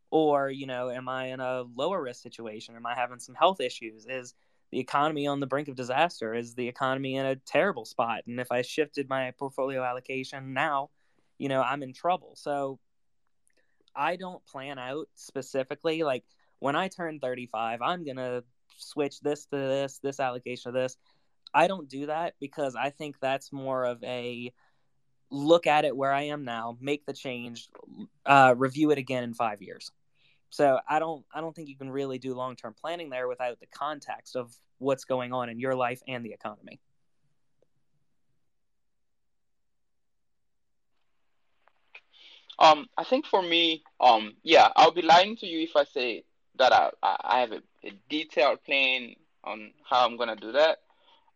Or, you know, am I in a lower risk situation? Am I having some health issues? Is the economy on the brink of disaster? Is the economy in a terrible spot? And if I shifted my portfolio allocation now, you know, I'm in trouble. So I don't plan out specifically like when I turn 35, I'm going to switch this to this, this allocation of this. I don't do that because I think that's more of a look at it where I am now, make the change, uh, review it again in five years. So I don't I don't think you can really do long term planning there without the context of what's going on in your life and the economy. Um, I think for me, um, yeah, I'll be lying to you if I say that I, I have a, a detailed plan on how I'm gonna do that.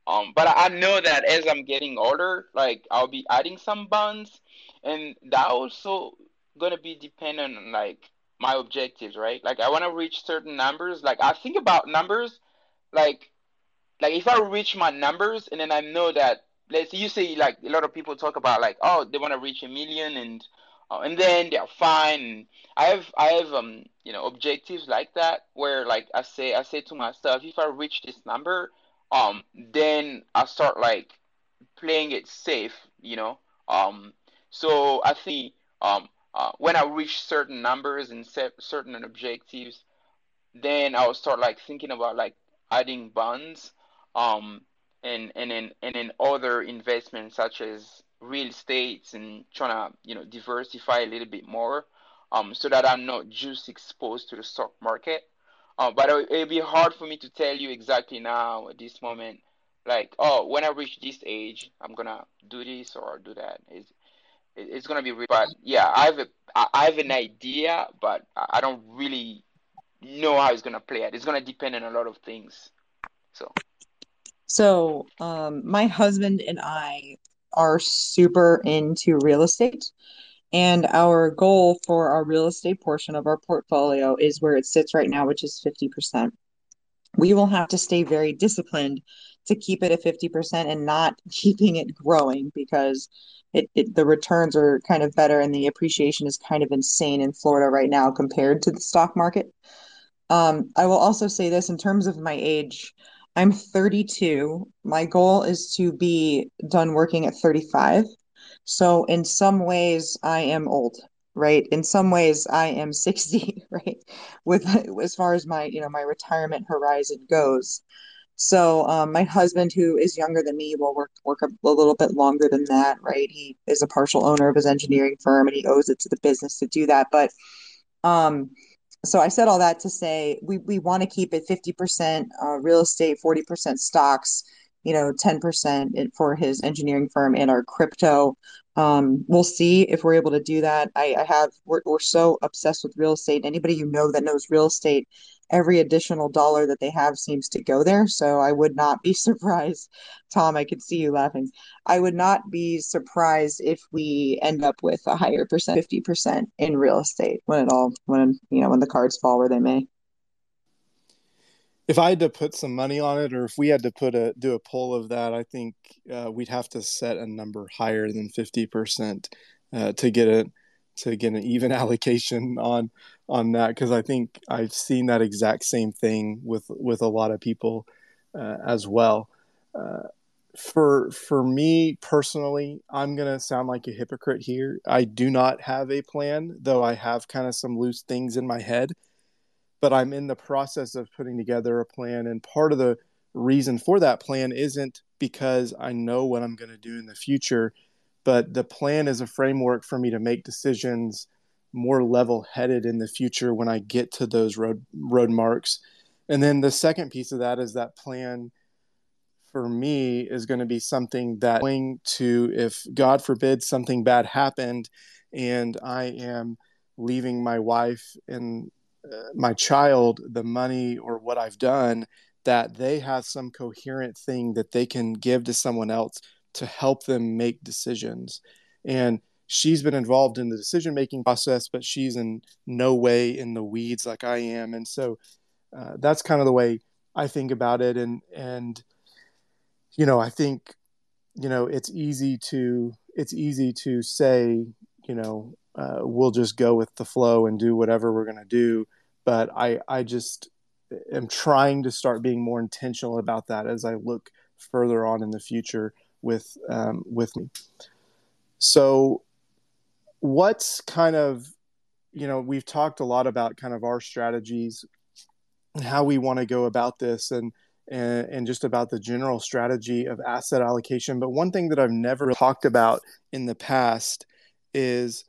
Um, but I know that as I'm getting older, like I'll be adding some bonds, and that also gonna be dependent on like my objectives, right? Like I want to reach certain numbers. Like I think about numbers, like like if I reach my numbers, and then I know that let's you say like a lot of people talk about like oh they want to reach a million and uh, and then they're fine. I have I have um you know objectives like that where like I say I say to myself if I reach this number um then I start like playing it safe you know um so I think um uh, when I reach certain numbers and set certain objectives then I'll start like thinking about like adding bonds, um, and and then and then other investments such as real estates and trying to you know diversify a little bit more, um, so that I'm not just exposed to the stock market. Uh, but it, it'd be hard for me to tell you exactly now at this moment, like, oh, when I reach this age, I'm gonna do this or do that. It's, it's gonna be, but yeah, I have a, I have an idea, but I don't really know how it's gonna play out. It's gonna depend on a lot of things. So. So, um, my husband and I are super into real estate. And our goal for our real estate portion of our portfolio is where it sits right now, which is 50%. We will have to stay very disciplined to keep it at 50% and not *laughs* keeping it growing because it, it, the returns are kind of better and the appreciation is kind of insane in Florida right now compared to the stock market. Um, I will also say this in terms of my age, I'm 32. My goal is to be done working at 35. So in some ways I am old, right? In some ways I am *laughs* 60, right? With as far as my, you know, my retirement horizon goes. So um, my husband, who is younger than me, will work work a, a little bit longer than that, right? He is a partial owner of his engineering firm, and he owes it to the business to do that. But um, so I said all that to say we we want to keep it fifty percent uh, real estate, forty percent stocks, you know, ten percent for his engineering firm and our crypto. Um, we'll see if we're able to do that. I, I have we're, we're so obsessed with real estate. Anybody you know that knows real estate every additional dollar that they have seems to go there. So I would not be *laughs* surprised, Tom, I could see you laughing. I would not be surprised if we end up with a higher percent, 50% in real estate when it all, when, you know, when the cards fall where they may. If I had to put some money on it, or if we had to put a do a poll of that, I think uh, we'd have to set a number higher than fifty percent uh, to get it to get an even *laughs* allocation on on that because I think I've seen that exact same thing with with a lot of people uh, as well. Uh, for for me personally, I'm gonna sound like a hypocrite here. I do not have a plan, though I have kind of some loose things in my head. But I'm in the process of putting together a plan, and part of the reason for that plan isn't because I know what I'm going to do in the future, but the plan is a framework for me to make decisions more level headed in the future when I get to those road road marks. And then the second piece of that is that plan for me is going to be something that going to if God forbid something bad happened and I am leaving my wife and uh, my child the money or what I've done that they have some coherent thing that they can give to someone else to help them make decisions. And she's been involved in the decision making process, but she's in no way in the weeds like I am. And so uh, that's kind of the way I think about it. And, and, you know, I think, you know, it's easy to, it's easy to say, you know, uh, we'll just go with the flow and do whatever we're going to do. But I, I just am trying to start being more intentional about that as I look further on in the future with, um, with me. So what's kind of you know we've talked a lot about kind of our strategies and how we want to go about this and, and and just about the general strategy of asset allocation but one thing that i've never talked about in the past is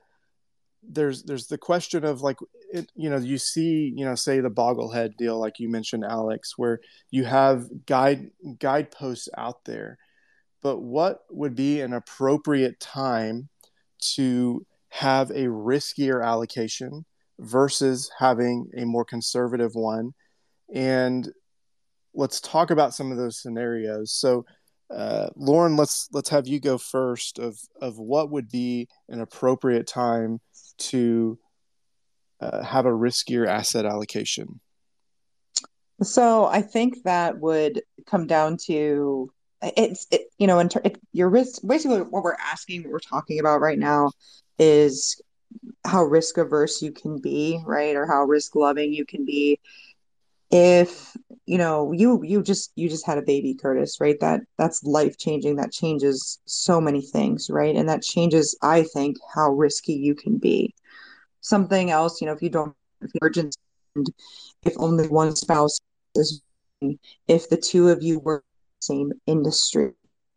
there's there's the question of like it, you know you see you know say the Boglehead deal like you mentioned alex where you have guide guideposts out there but what would be an appropriate time to have a riskier allocation versus having a more conservative one. And let's talk about some of those scenarios. So, uh, Lauren, let's let's have you go first. Of of what would be an appropriate time to uh, have a riskier asset allocation. So I think that would come down to it's it, you know in ter- your risk basically what we're asking what we're talking about right now is how risk averse you can be, right? Or how risk loving you can be. If you know you you just you just had a baby, Kurtis, right? That that's life changing. That changes so many things, right? And that changes, I think, how risky you can be. Something else, you know, if you don't if urgent, if only one spouse is if the two of you were same industry,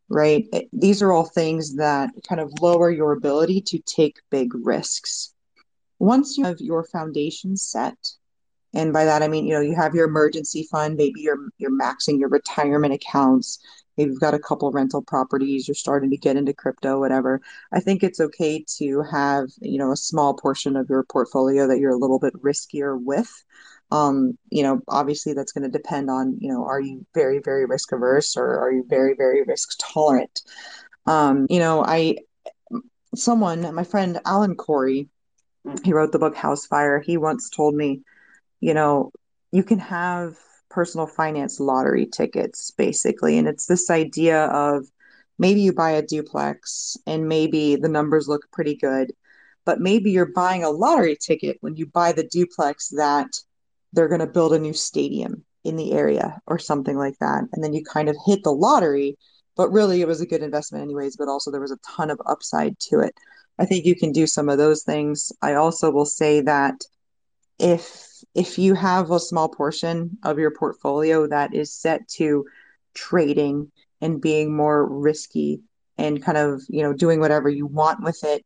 right? These are all things that kind of lower your ability to take big risks. Once you have your foundation set, and by that I mean, you know, you have your emergency fund, maybe you're you're maxing your retirement accounts, maybe you've got a couple rental properties, you're starting to get into crypto, whatever. I think it's okay to have, you know, a small portion of your portfolio that you're a little bit riskier with. Um, you know, obviously that's going to depend on, you know, are you very, very risk averse or are you very, very risk tolerant? Um, you know, I someone, my friend Alan Corey, he wrote the book House Fire. He once told me, you know, you can have personal finance lottery tickets, basically. And it's this idea of maybe you buy a duplex and maybe the numbers look pretty good, but maybe you're buying a lottery ticket when you buy the duplex that they're going to build a new stadium in the area or something like that. And then you kind of hit the lottery, but really it was a good investment, anyways, but also there was a ton of upside to it. I think you can do some of those things. I also will say that if if you have a small portion of your portfolio that is set to trading and being more risky and kind of you know doing whatever you want with it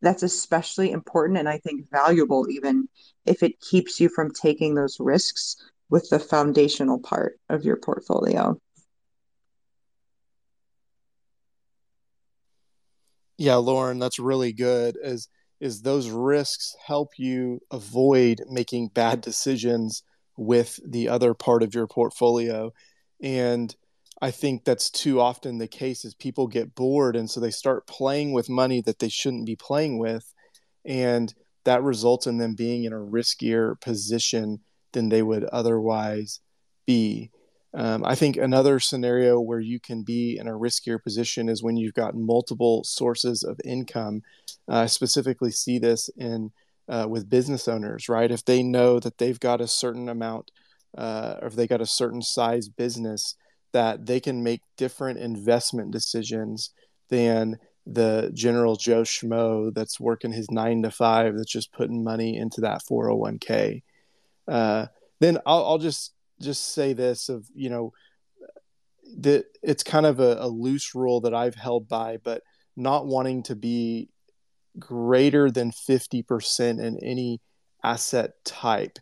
that's especially important and i think valuable even if it keeps you from taking those risks with the foundational part of your portfolio. Yeah lauren that's really good. Is is those risks help you avoid making bad decisions with the other part of your portfolio? And i think that's too often the case is people get bored and so they start playing with money that they shouldn't be playing with and that results in them being in a riskier position than they would otherwise be um, I think another scenario where you can be in a riskier position is when you've got multiple sources of income. Uh, I specifically see this in uh, with business owners, right? If they know that they've got a certain amount, uh, or if they got a certain size business, that they can make different investment decisions than the general Joe Schmo that's working his nine to five that's just putting money into that 401k. Uh, then I'll, I'll just just say this of you know that it's kind of a, a loose rule that I've held by, but not wanting to be greater than 50% in any asset type.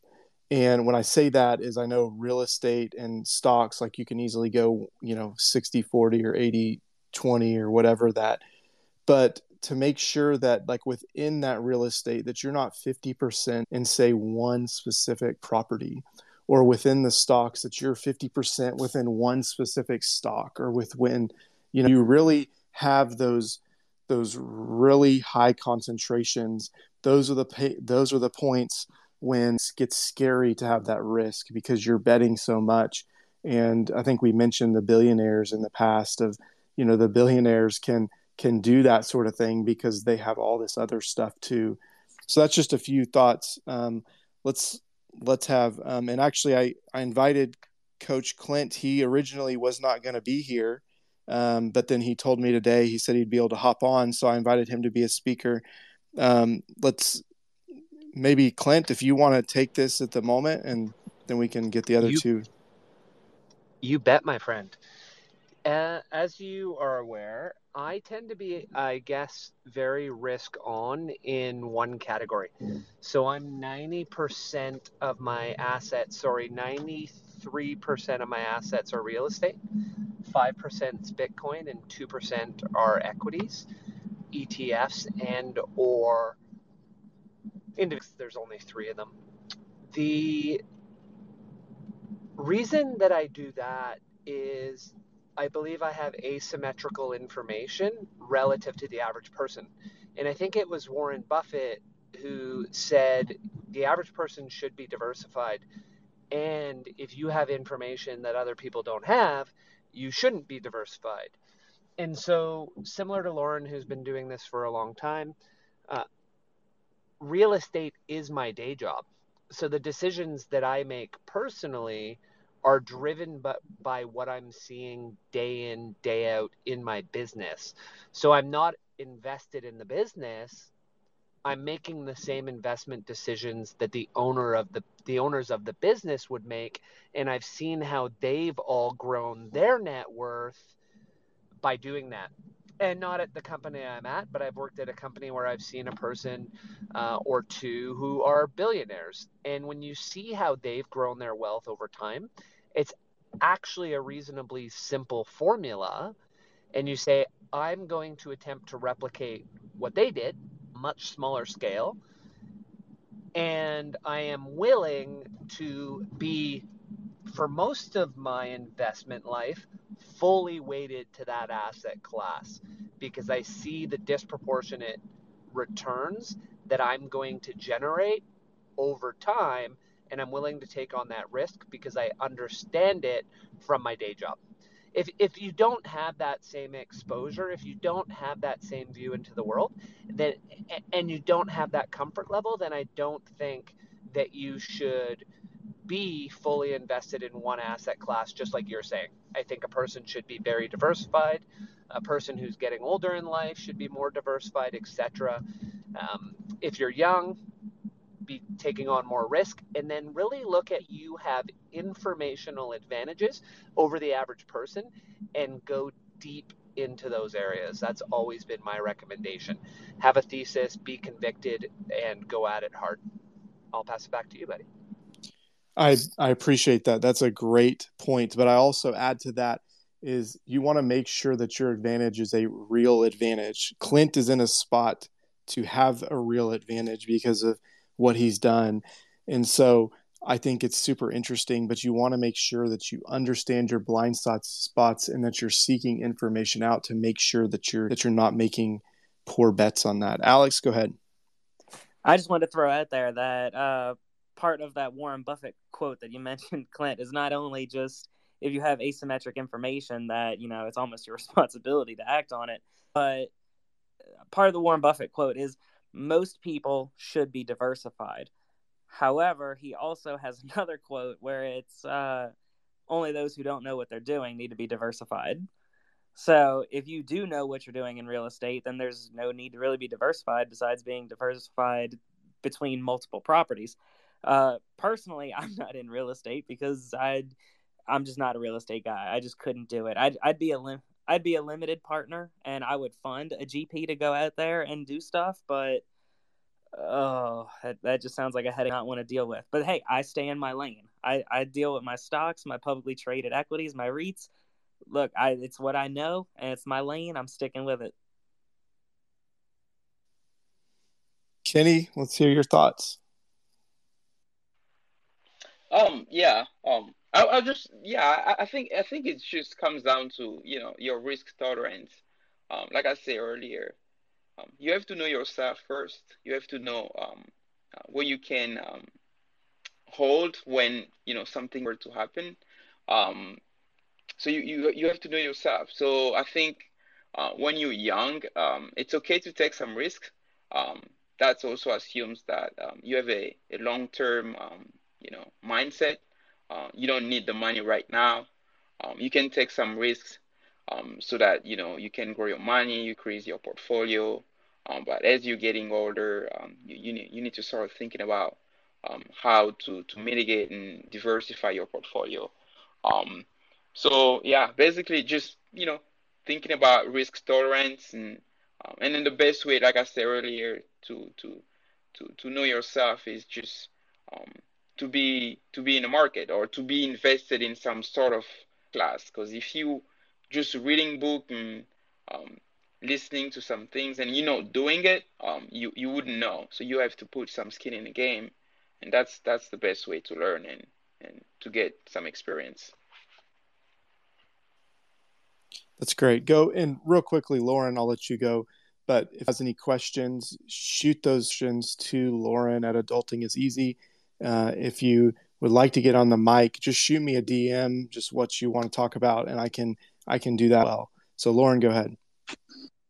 And when I say that is I know real estate and stocks, like you can easily go, you know, 60, 40 or 80, 20 or whatever that, but to make sure that like within that real estate that you're not 50% in say one specific property or within the stocks that you're 50% within one specific stock or with when you know you really have those those really high concentrations those are the those are the points when it gets scary to have that risk because you're betting so much. And i think we mentioned the billionaires in the past of you know the billionaires can can do that sort of thing because they have all this other stuff too. So that's just a few thoughts. Um, let's let's have um, and actually I, I invited coach clint. He originally was not going to be here um, but then he told me today he said he'd be able to hop on. So i invited him to be a speaker. Um, let's maybe clint if you want to take this at the moment and then we can get the other you, two you bet my friend uh, as you are aware I tend to be, I guess, very risk on in one category. So I'm 90% of my assets, sorry, 93% of my assets are real estate, 5% is Bitcoin, and 2% are equities, ETFs, and or index. There's only three of them. The reason that I do that is I believe I have asymmetrical information relative to the average person. And I think it was Warren Buffett who said the average person should be diversified. And if you have information that other people don't have, you shouldn't be diversified. And so, similar to Lauren, who's been doing this for a long time, uh, real estate is my day job. So, the decisions that I make personally are driven by, by what I'm seeing day in, day out in my business. So I'm not invested in the business. I'm making the same investment decisions that the owner of the the owners of the business would make and I've seen how they've all grown their net worth by doing that. And not at the company I'm at, but I've worked at a company where I've seen a person uh, or two who are billionaires. And when you see how they've grown their wealth over time, it's actually a reasonably simple formula. And you say, I'm going to attempt to replicate what they did much smaller scale. And I am willing to be, for most of my investment life, fully weighted to that asset class because I see the disproportionate returns that I'm going to generate over time. And I'm willing to take on that risk because I understand it from my day job if if you don't have that same exposure, if you don't have that same view into the world, then and you don't have that comfort level, then I don't think that you should be fully invested in one asset class, just like you're saying. I think a person should be very diversified. A person who's getting older in life should be more diversified, etc. Um, if you're young, be taking on more risk and then really look at you have informational advantages over the average person and go deep into those areas. That's always been my recommendation. Have a thesis, be convicted, and go at it hard. I'll pass it back to you, buddy. I, I appreciate that. That's a great point. But I also add to that is you want to make sure that your advantage is a real advantage. Clint is in a spot to have a real advantage because of what he's done. And so I think it's super interesting, but you want to make sure that you understand your blind spots and that you're seeking information out to make sure that you're that you're not making poor bets on that. Alex, go ahead. I just wanted to throw out there that uh, part of that Warren Buffett quote that you *laughs* mentioned, Clint, is not only just if you have asymmetric information that you know it's almost your *laughs* responsibility to act on it, but part of the Warren Buffett quote is most people should be diversified. However, he also has *laughs* another quote where it's uh, only those who don't know what they're doing need to be diversified. So if you do know what you're doing in real estate, then there's no need to really be diversified besides being diversified between multiple properties. Uh, personally, *laughs* I'm not in real estate because I, I'm just not a real estate guy. I just couldn't do it. I'd, I'd be a lim- I'd be a limited partner and I would fund a GP to go out there and do stuff, but oh, that, that just sounds like a headache I don't want to deal with. But hey, I stay in my lane. I, I deal with my stocks, my publicly traded equities, my REITs. Look, I it's what I know and it's my lane. I'm sticking with it. Kenny, let's hear your thoughts. Um, yeah. Um, I, I just yeah, I, I think I think it just comes down to you know your risk tolerance. Um, like I said earlier, um, you have to know yourself first. You have to know um, uh, what you can um, hold when you know something were to happen. Um, so you, you you have to know yourself. So I think uh, when you're young, um, it's okay to take some risks. Um, that also assumes that um, you have a, a long-term um, you know mindset uh, you don't need the money right now. Um, you can take some risks um, so that you know you can grow your money, you increase your portfolio. Um, but as you're getting older, um, you, you need you need to start thinking about um, how to to mitigate and diversify your portfolio. Um, so yeah, basically just you know thinking about risk tolerance and and then the best way, like I said earlier, to to to to know yourself is just um, to be to be in the market or to be invested in some sort of class. Because if you just reading book and um, listening to some things and you know doing it um, you you wouldn't know. So you have to put some skin in the game. And that's that's the best way to learn and and to get some experience. That's great. Go and real quickly lauren i'll let you go. But if has any questions shoot those questions to lauren at adulting is easy uh, if you would like to get on the mic, just shoot me a DM, just what you want to talk about, and I can I can do that well. So Lauren, go ahead.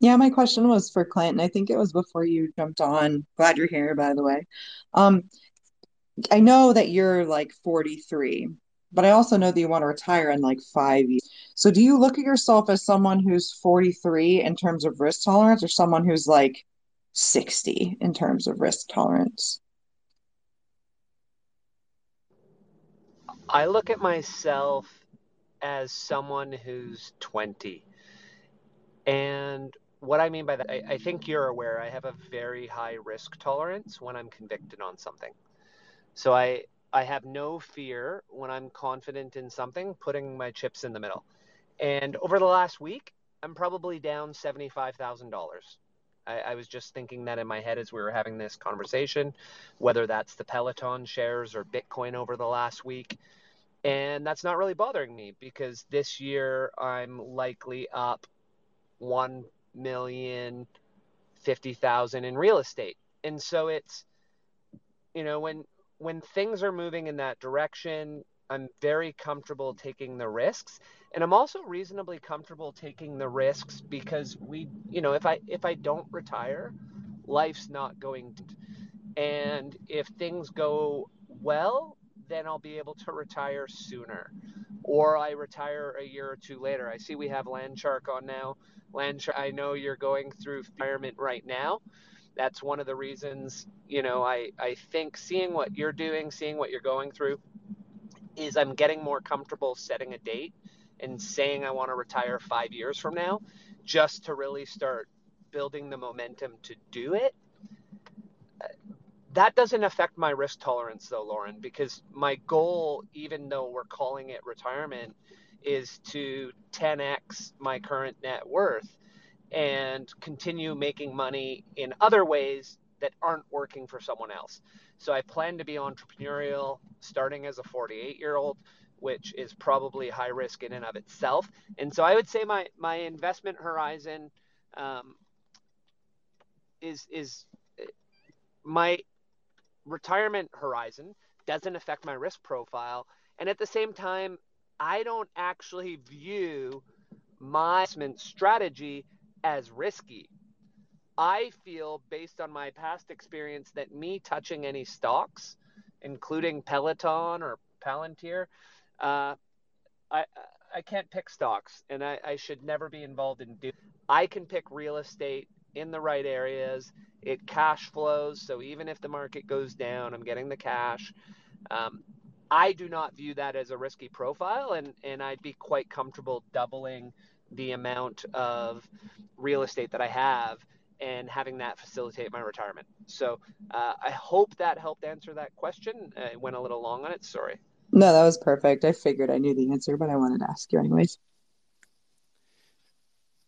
Yeah, my question was for Clint, and I think it was before you jumped on. Glad you're here, by the way. Um, I know that you're like 43, but I also know that you want to retire in like five years. So do you look at yourself as someone who's 43 in terms of risk tolerance, or someone who's like 60 in terms of risk tolerance? I look at myself as someone who's 20. And what I mean by that, I, I, think you're aware I have a very high risk tolerance when I'm convicted on something. So I I have no fear when I'm confident in something, putting my chips in the middle. And over the last week, I'm probably down $75,000. I, I was just thinking that in my head as we were having this conversation, whether that's the Peloton shares or Bitcoin over the last week. And that's not really bothering me because this year I'm likely up 1 million 50,000 in real estate. And so it's you know when when things are moving in that direction, I'm very comfortable taking the risks. And I'm also reasonably comfortable taking the risks because we, you know, if I if I don't retire, life's not going to and if things go well, then I'll be able to retire sooner. Or I retire a year or two later. I see we have Landshark on now. Landshark, I know you're going through retirement right now that's one of the reasons you know i i think seeing what you're doing seeing what you're going through is i'm getting more comfortable setting a date and saying i want to retire five years from now just to really start building the momentum to do it. That doesn't affect my risk tolerance though lauren because my goal even though we're calling it retirement is to 10x my current net worth and continue making money in other ways that aren't working for someone else. So I plan to be entrepreneurial starting as a 48 year old, which is probably high risk in and of itself. And so I would say my, my investment horizon um, is, is my retirement horizon doesn't affect my risk profile. And at the same time, I don't actually view my investment strategy as risky. I feel, based on my past experience, that me touching any stocks, including Peloton or Palantir, uh, I I can't pick stocks, and I, I should never be involved in do. I can pick real estate in the right areas. It cash flows, so even if the market goes down, I'm getting the cash. Um, I do not view that as a risky profile, and and I'd be quite comfortable doubling the amount of real estate that I have and having that facilitate my retirement. So uh, I hope that helped answer that question. I went a little long on it. Sorry. No, that was perfect. I figured I knew the answer, but I wanted to ask you anyways.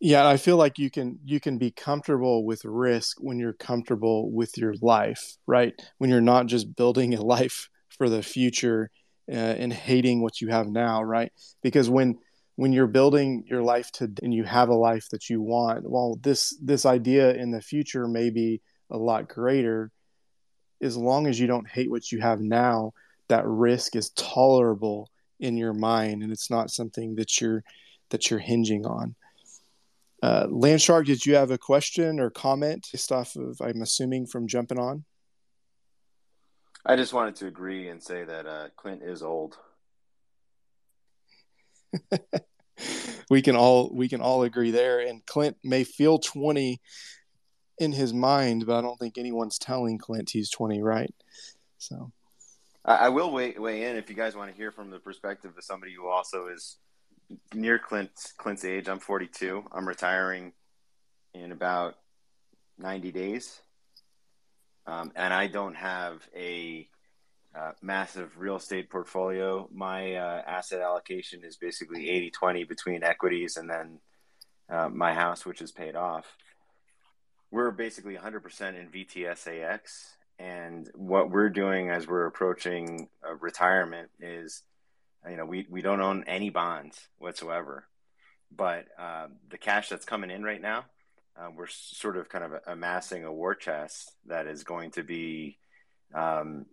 Yeah, I feel like you can you can be comfortable with risk when you're comfortable with your life, right? When you're not just building a life for the future uh, and hating what you have now, right? Because when when you're building your life to and you have a life that you want well this this idea in the future may be a lot greater as long as you don't hate what you have now that risk is tolerable in your mind and it's not something that you're that you're hinging on uh, Landshark, did you have a question or comment based off of, I'm assuming, from jumping on? I just wanted to agree and say that uh, Clint is old. *laughs* we can all we can all agree there. And Clint may feel 20 in his mind, but I don't think anyone's telling Clint he's 20, right? So I, will weigh, weigh in if you guys want to hear from the perspective of somebody who also is near Clint's Clint's age. I'm 42. I'm retiring in about 90 days, um, and I don't have a uh, massive real estate portfolio. My uh, asset allocation is basically 80 20 between equities and then uh, my house, which is paid off. We're basically 100% in VTSAX. And what we're doing as we're approaching retirement is, you know, we, we don't own any bonds whatsoever. But uh, the cash that's coming in right now, uh, we're sort of kind of amassing a war chest that is going to be um,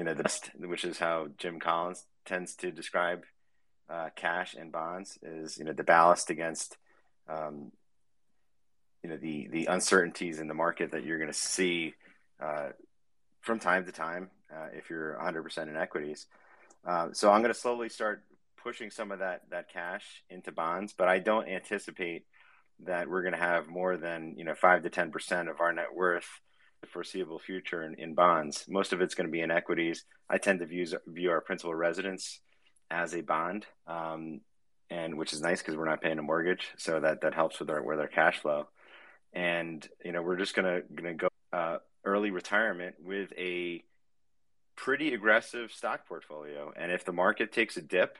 you know, the which is how Jim Collins tends to describe uh, cash and bonds, is you know the ballast against um, you know the the uncertainties in the market that you're going to see uh, from time to time uh, if you're 100% in equities. Uh, so I'm going to slowly start pushing some of that that cash into bonds, but I don't anticipate that we're going to have more than you know five to ten percent of our net worth foreseeable future in, in bonds. Most of it's going to be in equities. I tend to view view our principal residence as a bond, um, and which is nice because we're not paying a mortgage, so that that helps with our with our cash flow. And you know we're just gonna gonna go uh, early retirement with a pretty aggressive stock portfolio. And if the market takes a dip,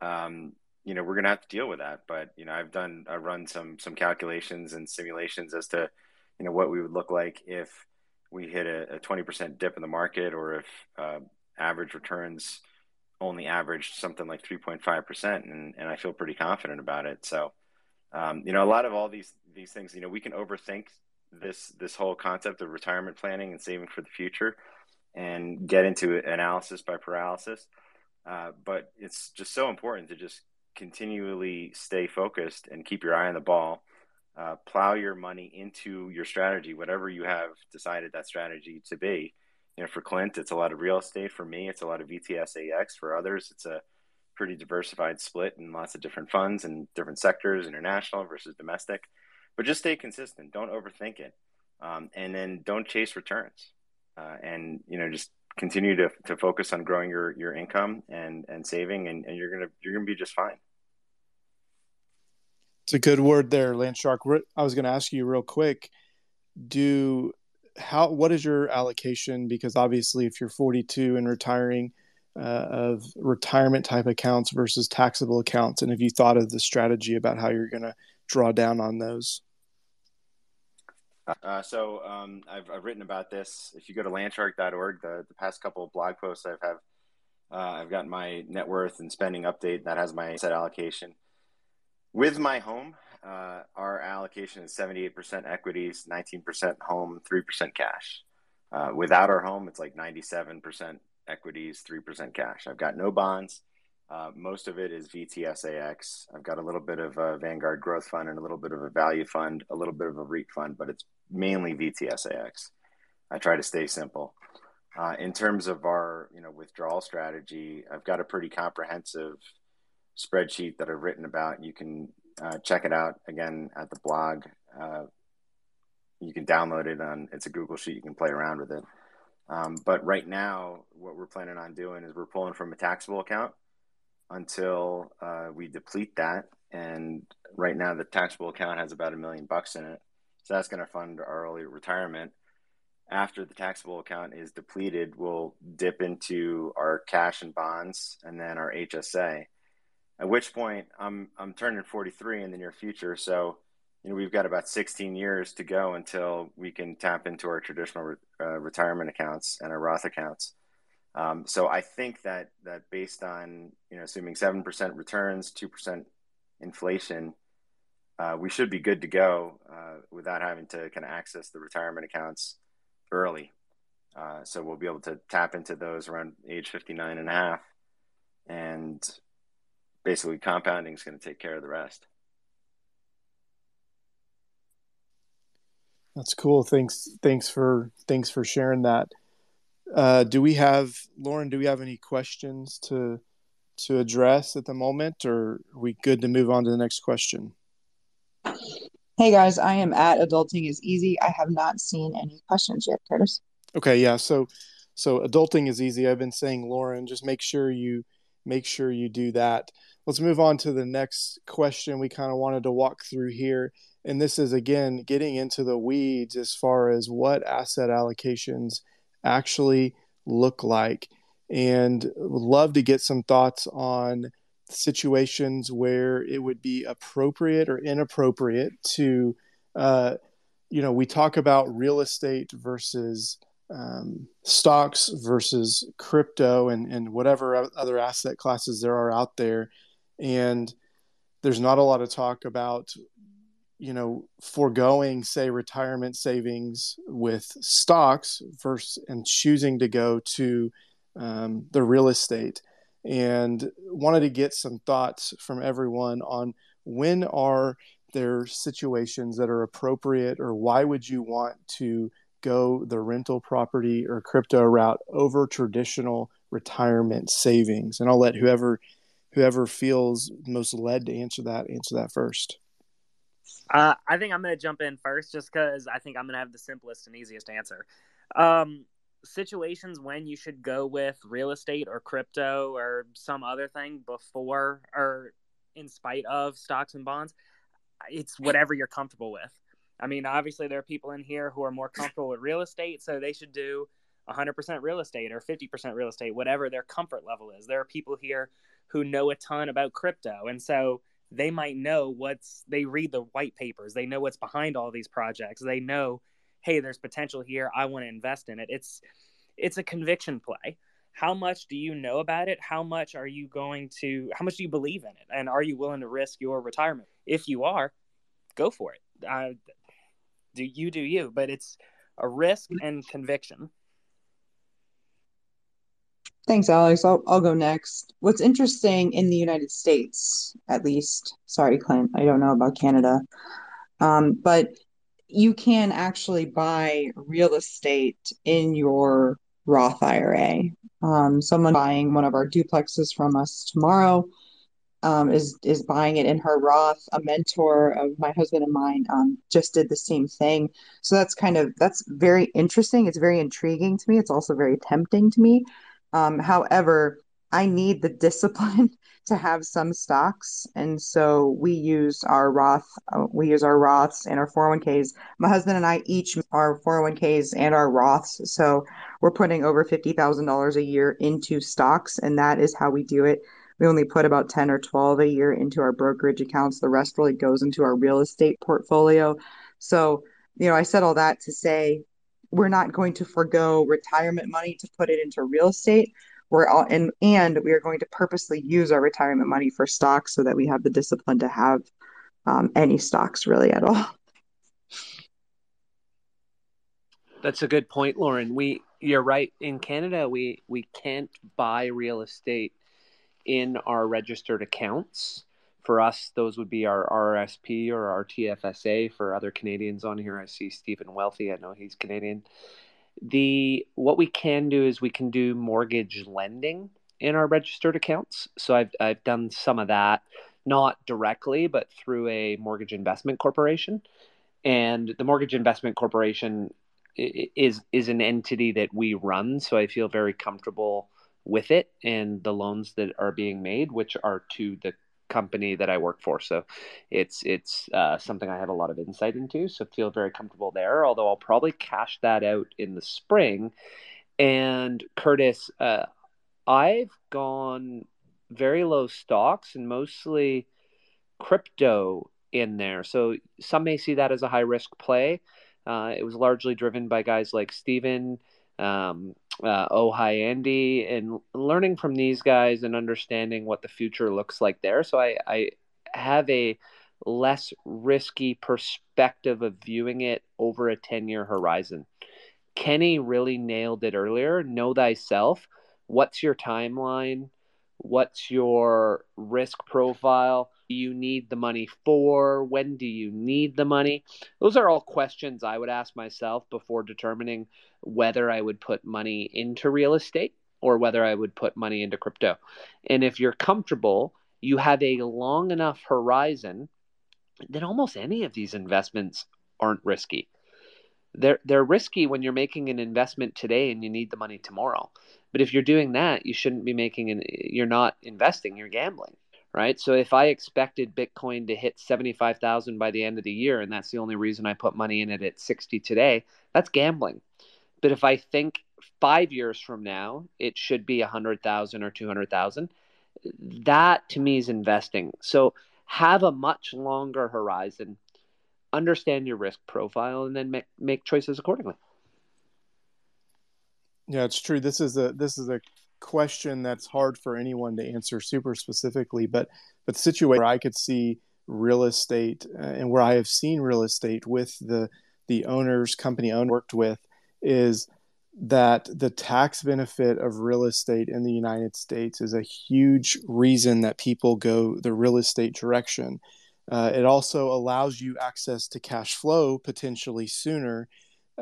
um, you know we're gonna have to deal with that. But you know I've done I've run some some calculations and simulations as to you know what we would look like if we hit a, a 20% dip in the market or if uh, average returns only averaged something like 3.5% and, and I feel pretty confident about it. So, um, you know, a lot of all these, these things, you know, we can overthink this, this whole concept of retirement planning and saving for the future and get into analysis by paralysis. Uh, but it's just so important to just continually stay focused and keep your eye on the ball uh, plow your money into your strategy, whatever you have decided that strategy to be. You know, for Clint, it's a lot of real estate. For me, it's a lot of VTSAX. For others, it's a pretty diversified split in lots of different funds and different sectors, international versus domestic. But just stay consistent. Don't overthink it, um, and then don't chase returns. Uh, and you know, just continue to, to focus on growing your, your income and, and saving, and, and you're gonna you're gonna be just fine. It's a good word there, Land Shark. I was going to ask you real quick. Do how? What is your allocation? Because obviously, if you're 42 and retiring, uh, of retirement type accounts versus taxable accounts, and have you thought of the strategy about how you're going to draw down on those? Uh, so um, I've, I've written about this. If you go to landshark.org, the, the past couple of blog posts I've have, uh, I've got my net worth and spending update that has my set allocation. With my home, uh, our allocation is 78% equities, 19% home, 3% cash. Uh, without our home, it's like 97% equities, 3% cash. I've got no bonds. Uh, most of it is VTSAX. I've got a little bit of a Vanguard Growth Fund and a little bit of a value fund, a little bit of a REIT fund, but it's mainly VTSAX. I try to stay simple. Uh, in terms of our, you know, withdrawal strategy, I've got a pretty comprehensive spreadsheet that I've written about. You can uh, check it out again at the blog. Uh, you can download it on it's a Google sheet. You can play around with it. Um, but right now, what we're planning on doing is we're pulling from a taxable account until uh, we deplete that. And right now, the taxable account has about a million bucks in it, so that's going to fund our early retirement. After the taxable account is depleted, we'll dip into our cash and bonds, and then our HSA at which point I'm I'm turning 43 in the near future. So, you know, we've got about 16 years to go until we can tap into our traditional re- uh, retirement accounts and our Roth accounts. Um, so I think that that based on you know assuming seven percent returns, two percent inflation, uh, we should be good to go uh, without having to kind of access the retirement accounts early. Uh, so we'll be able to tap into those around age 59 and a half and basically compounding is going to take care of the rest. That's cool. Thanks. Thanks for thanks for sharing that. Uh, do we have Lauren? Do we have any questions to to address at the moment, or are we good to move on to the next question? Hey guys, I am at Adulting is Easy. I have not seen any questions yet, Kurtis. Okay, yeah. So, so adulting is easy. I've been saying, Lauren, just make sure you make sure you do that. Let's move on to the next question we kind of wanted to walk through here. And this is again getting into the weeds as far as what asset allocations actually look like. And love to get some thoughts on situations where it would be appropriate or inappropriate to, uh, you know, we talk about real estate versus um, stocks versus crypto and, and whatever other asset classes there are out there. And there's not a lot of talk about, you know, foregoing, say, retirement savings with stocks versus and choosing to go to um, the real estate. And wanted to get some thoughts from everyone on when are there situations that are appropriate or why would you want to go the rental property or crypto route over traditional retirement savings? And I'll let whoever whoever feels most led to answer that answer that first. Uh, I think I'm going to jump in first just because I think I'm going to have the simplest and easiest answer. Um, situations when you should go with real estate or crypto or some other thing before or in spite of stocks and bonds, it's whatever you're comfortable with. I mean, obviously, there are people in here who are more comfortable with real estate, so they should do 100% real estate or 50% real estate, whatever their comfort level is. There are people here who know a ton about crypto, and so they might know what's they read the white papers, they know what's behind all these projects, they know, hey, there's potential here, I want to invest in it. It's it's a conviction play. How much do you know about it? How much are you going to how much do you believe in it? And are you willing to risk your retirement? If you are, go for it. Uh, do you do you, but it's a risk and conviction. Thanks, Alex. I'll, I'll go next. What's interesting in the United States, at least, sorry, Clint, I don't know about Canada, um, but you can actually buy real estate in your Roth IRA. Um, someone buying one of our duplexes from us tomorrow um, is is buying it in her Roth. A mentor of my husband and mine um, just did the same thing. So that's kind of that's very interesting. It's very intriguing to me. It's also very tempting to me. Um, however, I need the discipline *laughs* to have some stocks, and so we use our Roth. Uh, we use our Roths and our 401ks. My husband and I each our 401ks and our Roths. So we're putting over fifty thousand dollars a year into stocks, and that is how we do it. We only put about ten or twelve a year into our brokerage accounts. The rest really goes into our real estate portfolio. So you know, I said all that to say we're not going to forego retirement money to put it into real estate. We're all and and we are going to purposely use our retirement money for stocks so that we have the discipline to have um, any stocks really at all. That's a good point, Lauren. We you're right. In Canada, we we can't buy real estate in our registered accounts. For us, those would be our RSP or our TFSA. For other Canadians on here, I see Stephen Wealthy. I know he's Canadian. The what we can do is we can do mortgage lending in our registered accounts. So I've I've done some of that, not directly, but through a mortgage investment corporation. And the mortgage investment corporation is is an entity that we run, so I feel very comfortable with it and the loans that are being made, which are to the company that I work for. So it's it's uh, something I have a lot of insight into. So feel very comfortable there. Although I'll probably cash that out in the spring. And Kurtis, uh, I've gone very low stocks and mostly crypto in there. So some may see that as a high risk play. Uh, it was largely driven by guys like Steven um, uh, oh hi Andy, and learning from these guys and understanding what the future looks like there. So I, I have a less risky perspective of viewing it over a 10 year horizon. Kenny really nailed it earlier. Know thyself. What's your timeline? What's your risk profile? Do you need the money for? When do you need the money? Those are all questions I would ask myself before determining whether I would put money into real estate or whether I would put money into crypto. And if you're comfortable, you have a long enough horizon, then almost any of these investments aren't risky. They're they're risky when you're making an investment today and you need the money tomorrow. But if you're doing that, you shouldn't be making an you're not investing, you're gambling, right? So if I expected Bitcoin to hit 75,000 by the end of the year and that's the only reason I put money in it at 60 today, that's gambling. But if I think 5 years from now it should be a 100,000 or 200,000, that to me is investing. So have a much longer horizon, understand your risk profile and then make make choices accordingly. Yeah, it's true. This is a this is a question that's hard for anyone to answer super specifically, but but the situation where I could see real estate uh, and where I have seen real estate with the the owners, company owner worked with, is that the tax benefit of real estate in the United States is a huge reason that people go the real estate direction. Uh, it also allows you access to cash flow potentially sooner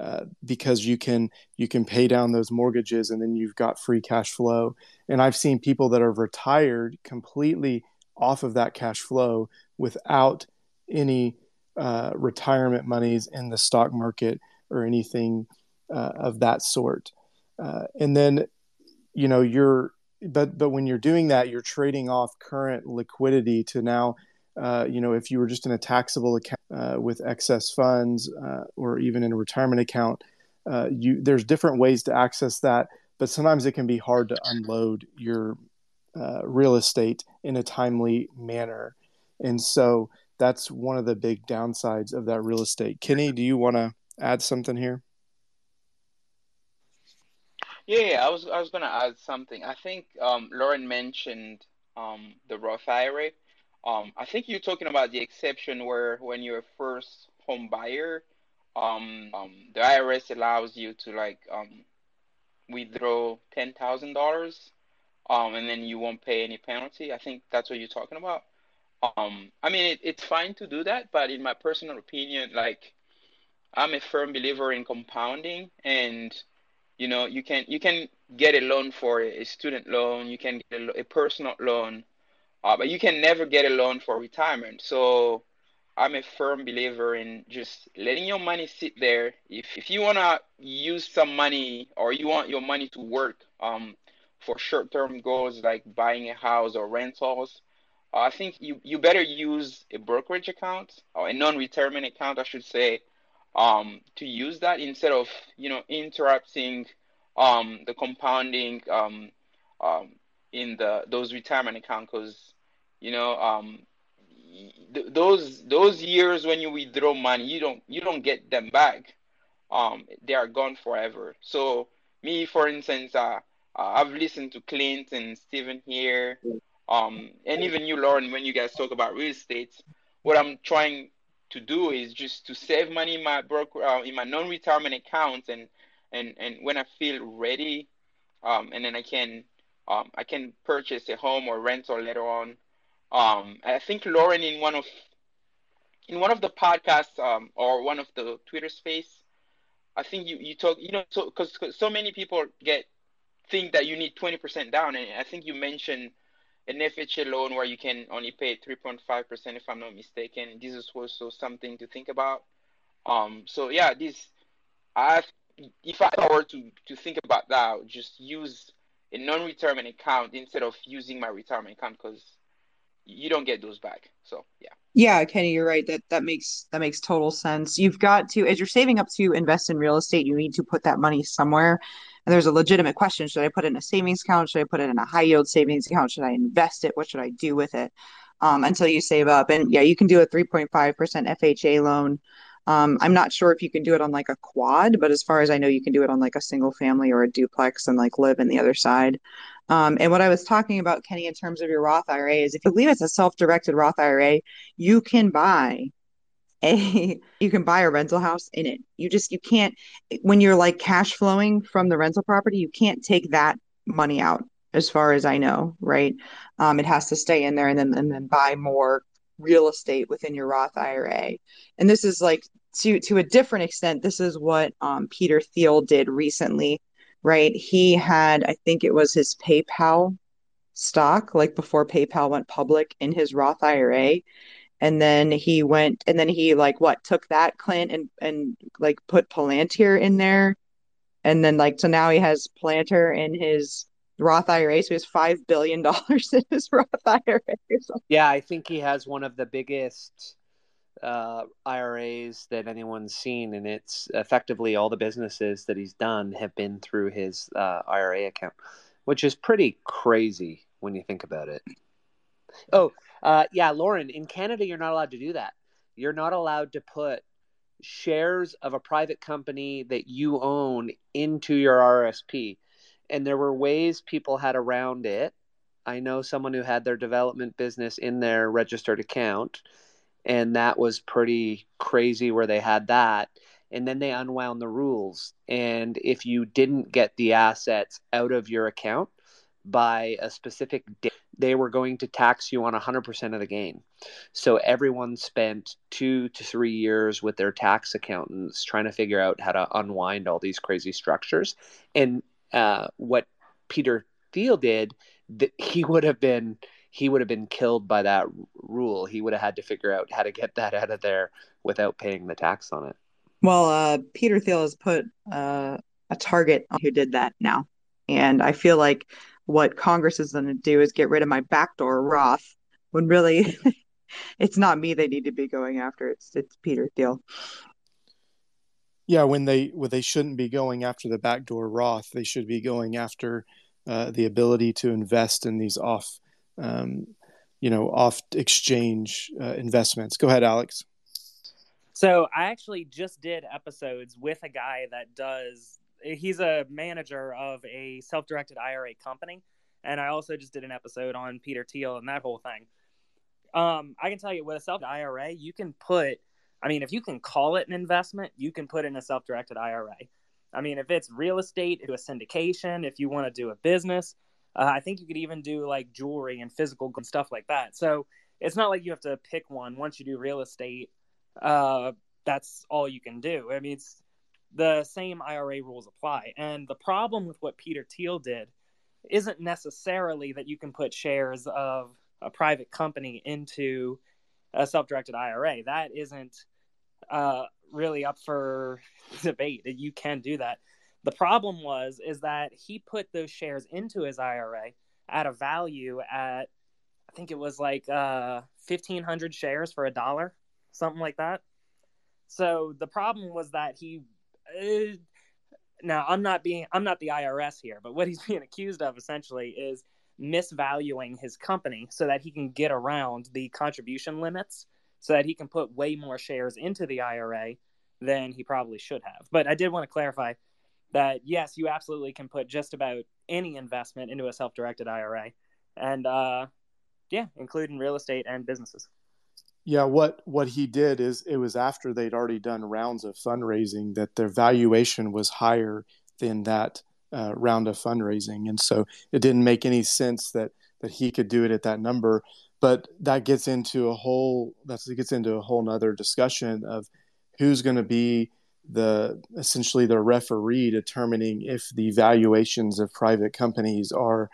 uh, because you can you can pay down those mortgages and then you've got free cash flow. And I've seen people that are retired completely off of that cash flow without any uh, retirement monies in the stock market or anything uh, of that sort. Uh, and then, you know, you're but but when you're doing that, you're trading off current liquidity to now. Uh, you know, if you were just in a taxable account uh, with excess funds, uh, or even in a retirement account, you there's different ways to access that. But sometimes it can be hard to unload your real estate in a timely manner, and so that's one of the big downsides of that real estate. Kenny, do you want to add something here? Yeah, I was I was gonna add something. I think um, Lauren mentioned um, the Roth IRA. Um, I think you're talking about the exception where when you're a first home buyer, um, um, the IRS allows you to like um, withdraw ten thousand dollars, um, and then you won't pay any penalty. I think that's what you're talking about. Um, I mean, it, it's fine to do that, but in my personal opinion, like I'm a firm believer in compounding, and you know, you can you can get a loan for a student loan, you can get a, a personal loan, uh, but you can never get a loan for retirement. So I'm a firm believer in just letting your money sit there. If if you wanna use some money or you want your money to work um, for short term goals like buying a house or rentals, I think you, you better use a brokerage account or a non-retirement account, I should say, um, to use that instead of you know interrupting um, the compounding um, um, in the those retirement accounts because you know um, th- those those years when you withdraw money you don't you don't get them back. Um, they are gone forever. So me for instance uh, uh, I've listened to Clint and Stephen here. Um, and even you, Lauren, when you guys talk about real estate, what I'm trying to do is just to save money in my broker uh, in my non-retirement accounts, and and and when I feel ready, um, and then I can um, I can purchase a home or rental later on. Um, I think Lauren in one of in one of the podcasts um, or one of the Twitter space, I think you you talk you know so because so many people get think that you need twenty percent down, and I think you mentioned an FHA loan where you can only pay 3.5% if I'm not mistaken. This is also something to think about. Um, so yeah, this I if I were to to think about that, I would just use a non-retirement account instead of using my retirement account because you don't get those back. So yeah. Yeah, Kenny, you're right. That that makes that makes total sense. You've got to as you're saving up to invest in real estate, you need to put that money somewhere and there's a legitimate question should i put it in a savings account? Should i put it in a high yield savings account? Should i invest it? What should i do with it? Um, until you save up. And yeah you can do a 3.5% fha loan. Um, i'm not sure if you can do it on like a quad but as far as i know you can do it on like a single family or a duplex and like live in the other side. Um, and what I was talking about, Kenny, in terms of your Roth IRA, is if you believe it's a self-directed Roth IRA, you can buy a *laughs* you can buy a rental house in it. You just you can't when you're like cash flowing from the rental property you can't take that money out as far as i know right? Um, it has to stay in there and then and then buy more real estate within your roth ira and this is like to to a different extent this is what um, peter thiel did recently right? He had i think it was his paypal stock like before paypal went public in his roth ira and then he went and then he like what took that Clint and and like put Palantir in there. And then like so now he has Palantir in his Roth IRA so he has five billion *laughs* dollars in his Roth IRA yeah I think he has one of the biggest uh, IRAs that anyone's seen and it's effectively all the businesses that he's done have been through his uh, IRA account which is pretty crazy when you think about it oh uh, yeah, Lauren, in Canada, you're not allowed to do that. You're not allowed to put shares of a private company that you own into your RSP. And there were ways people had around it. I know someone who had their development business in their registered account, and that was pretty crazy where they had that. And then they unwound the rules. And if you didn't get the assets out of your account by a specific date, they were going to tax you on 100% of the gain. So everyone spent two to three years with their tax accountants trying to figure out how to unwind all these crazy structures. And uh, what Peter Thiel did, that he would have been he would have been killed by that rule. He would have had to figure out how to get that out of there without paying the tax on it. Well, uh, Peter Thiel has put uh, a target who did that now. And I feel like what Congress is going to do is get rid of my backdoor Roth when really *laughs* it's not me they need to be going after. It's it's Peter Thiel. Yeah, when they when they shouldn't be going after the backdoor Roth, they should be going after uh, the ability to invest in these off, um, you know, off exchange uh, investments. Go ahead, Alex. So I actually just did episodes with a guy that does. He's a manager of a self-directed IRA company, and I also just did an episode on Peter Thiel and that whole thing. Um, I can tell you with a self IRA, you can put. I mean, if you can call it an investment, you can put in a self-directed IRA. I mean, if it's real estate, do a syndication. If you want to do a business, uh, I think you could even do like jewelry and physical and stuff like that. So it's not like you have to pick one. Once you do real estate, uh, that's all you can do. I mean, it's the same IRA rules apply. And the problem with what Peter Thiel did isn't necessarily that you can put shares of a private company into a self-directed IRA. That isn't uh, really up for debate. You can do that. The problem was is that he put those shares into his IRA at a value at I think it was like uh, fifteen hundred shares for a dollar, something like that. So the problem was that he. Uh, now I'm not being I'm not the IRS here, but what he's *laughs* being accused of essentially is misvaluing his company so that he can get around the contribution limits so that he can put way more shares into the IRA than he probably should have. But I did want to clarify that yes, you absolutely can put just about any investment into a self-directed IRA, and uh, yeah, including real estate and businesses. Yeah, what what he did is it was after they'd already done rounds of fundraising that their valuation was higher than that uh, round of fundraising, and so it didn't make any sense that that he could do it at that number. But that gets into a whole that gets into a whole nother discussion of who's going to be the essentially the referee determining if the valuations of private companies are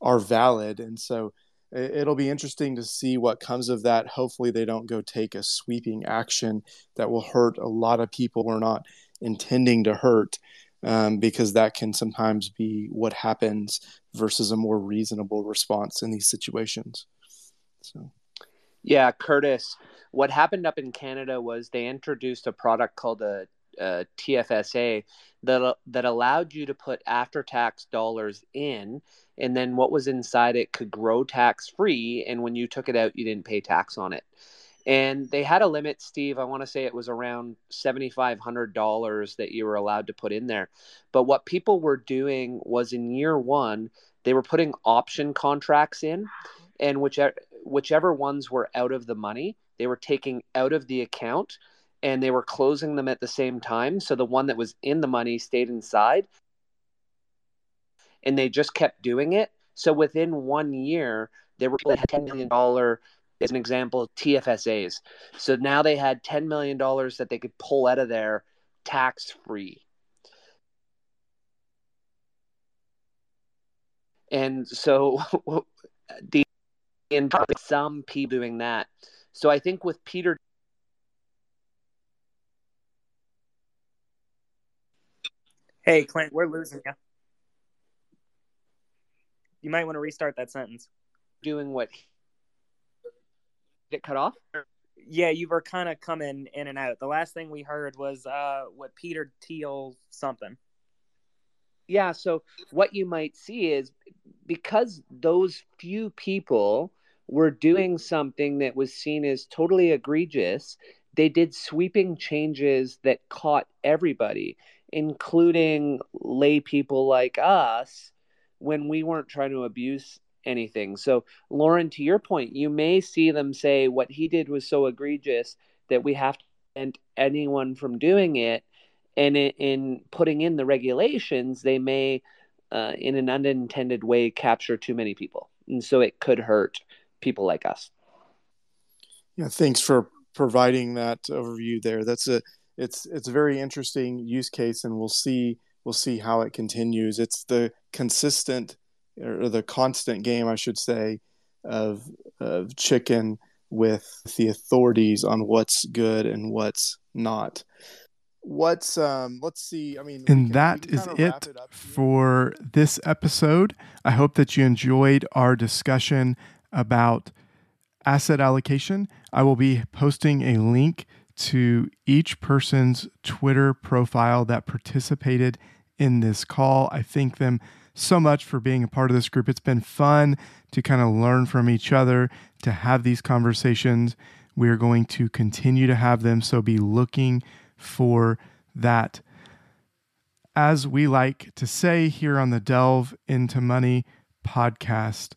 are valid and so it'll be interesting to see what comes of that. Hopefully they don't go take a sweeping action that will hurt a lot of people we're not intending to hurt um, because that can sometimes be what happens versus a more reasonable response in these situations. So. Yeah kurtis what happened up in Canada was they introduced a product called a, a TFSA that that allowed you to put after tax dollars in, and then what was inside it could grow tax free, and when you took it out, you didn't pay tax on it. And they had a limit, Steve. I want to say it was around seventy five hundred dollars that you were allowed to put in there. But what people were doing was in year one, they were putting option contracts in, and whichever whichever ones were out of the money, they were taking out of the account and they were closing them at the same time. So the one that was in the money stayed inside. And they just kept doing it. So within one year, they were $10 million, as an example, TFSAs. So now they had $10 million that they could pull out of there tax free. And so *laughs* the some people doing that so I think with Peter Hey, Clint, we're losing you. You might want to restart that sentence. Doing what? Did it cut off? Yeah, you were kind of coming in and out. The last thing we heard was uh, what Peter Thiel something. Yeah, so what you might see is because those few people were doing something that was seen as totally egregious, they did sweeping changes that caught everybody, including lay people like us, when we weren't trying to abuse anything. So, Lauren, to your point, you may see them say what he did was so egregious that we have to prevent anyone from doing it. And in, in putting in the regulations, they may, uh, in an unintended way, capture too many people. And so it could hurt people like us. Yeah, thanks for providing that overview there. That's a it's it's a very interesting use case, and we'll see we'll see how it continues. It's the consistent or the constant game, I should say, of of chicken with the authorities on what's good and what's not. What's um let's see, I mean And can, that is it, it for this episode. I hope that you enjoyed our discussion about asset allocation. I will be posting a link to each person's Twitter profile that participated in this call. I thank them so much for being a part of this group. It's been fun to kind of learn from each other, to have these conversations. We are going to continue to have them. So be looking for that. As we like to say here on the Delve into Money podcast,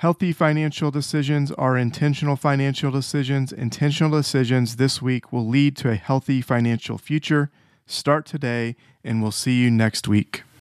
Healthy financial decisions are intentional financial decisions. Intentional decisions this week will lead to a healthy financial future. Start today, and we'll see you next week.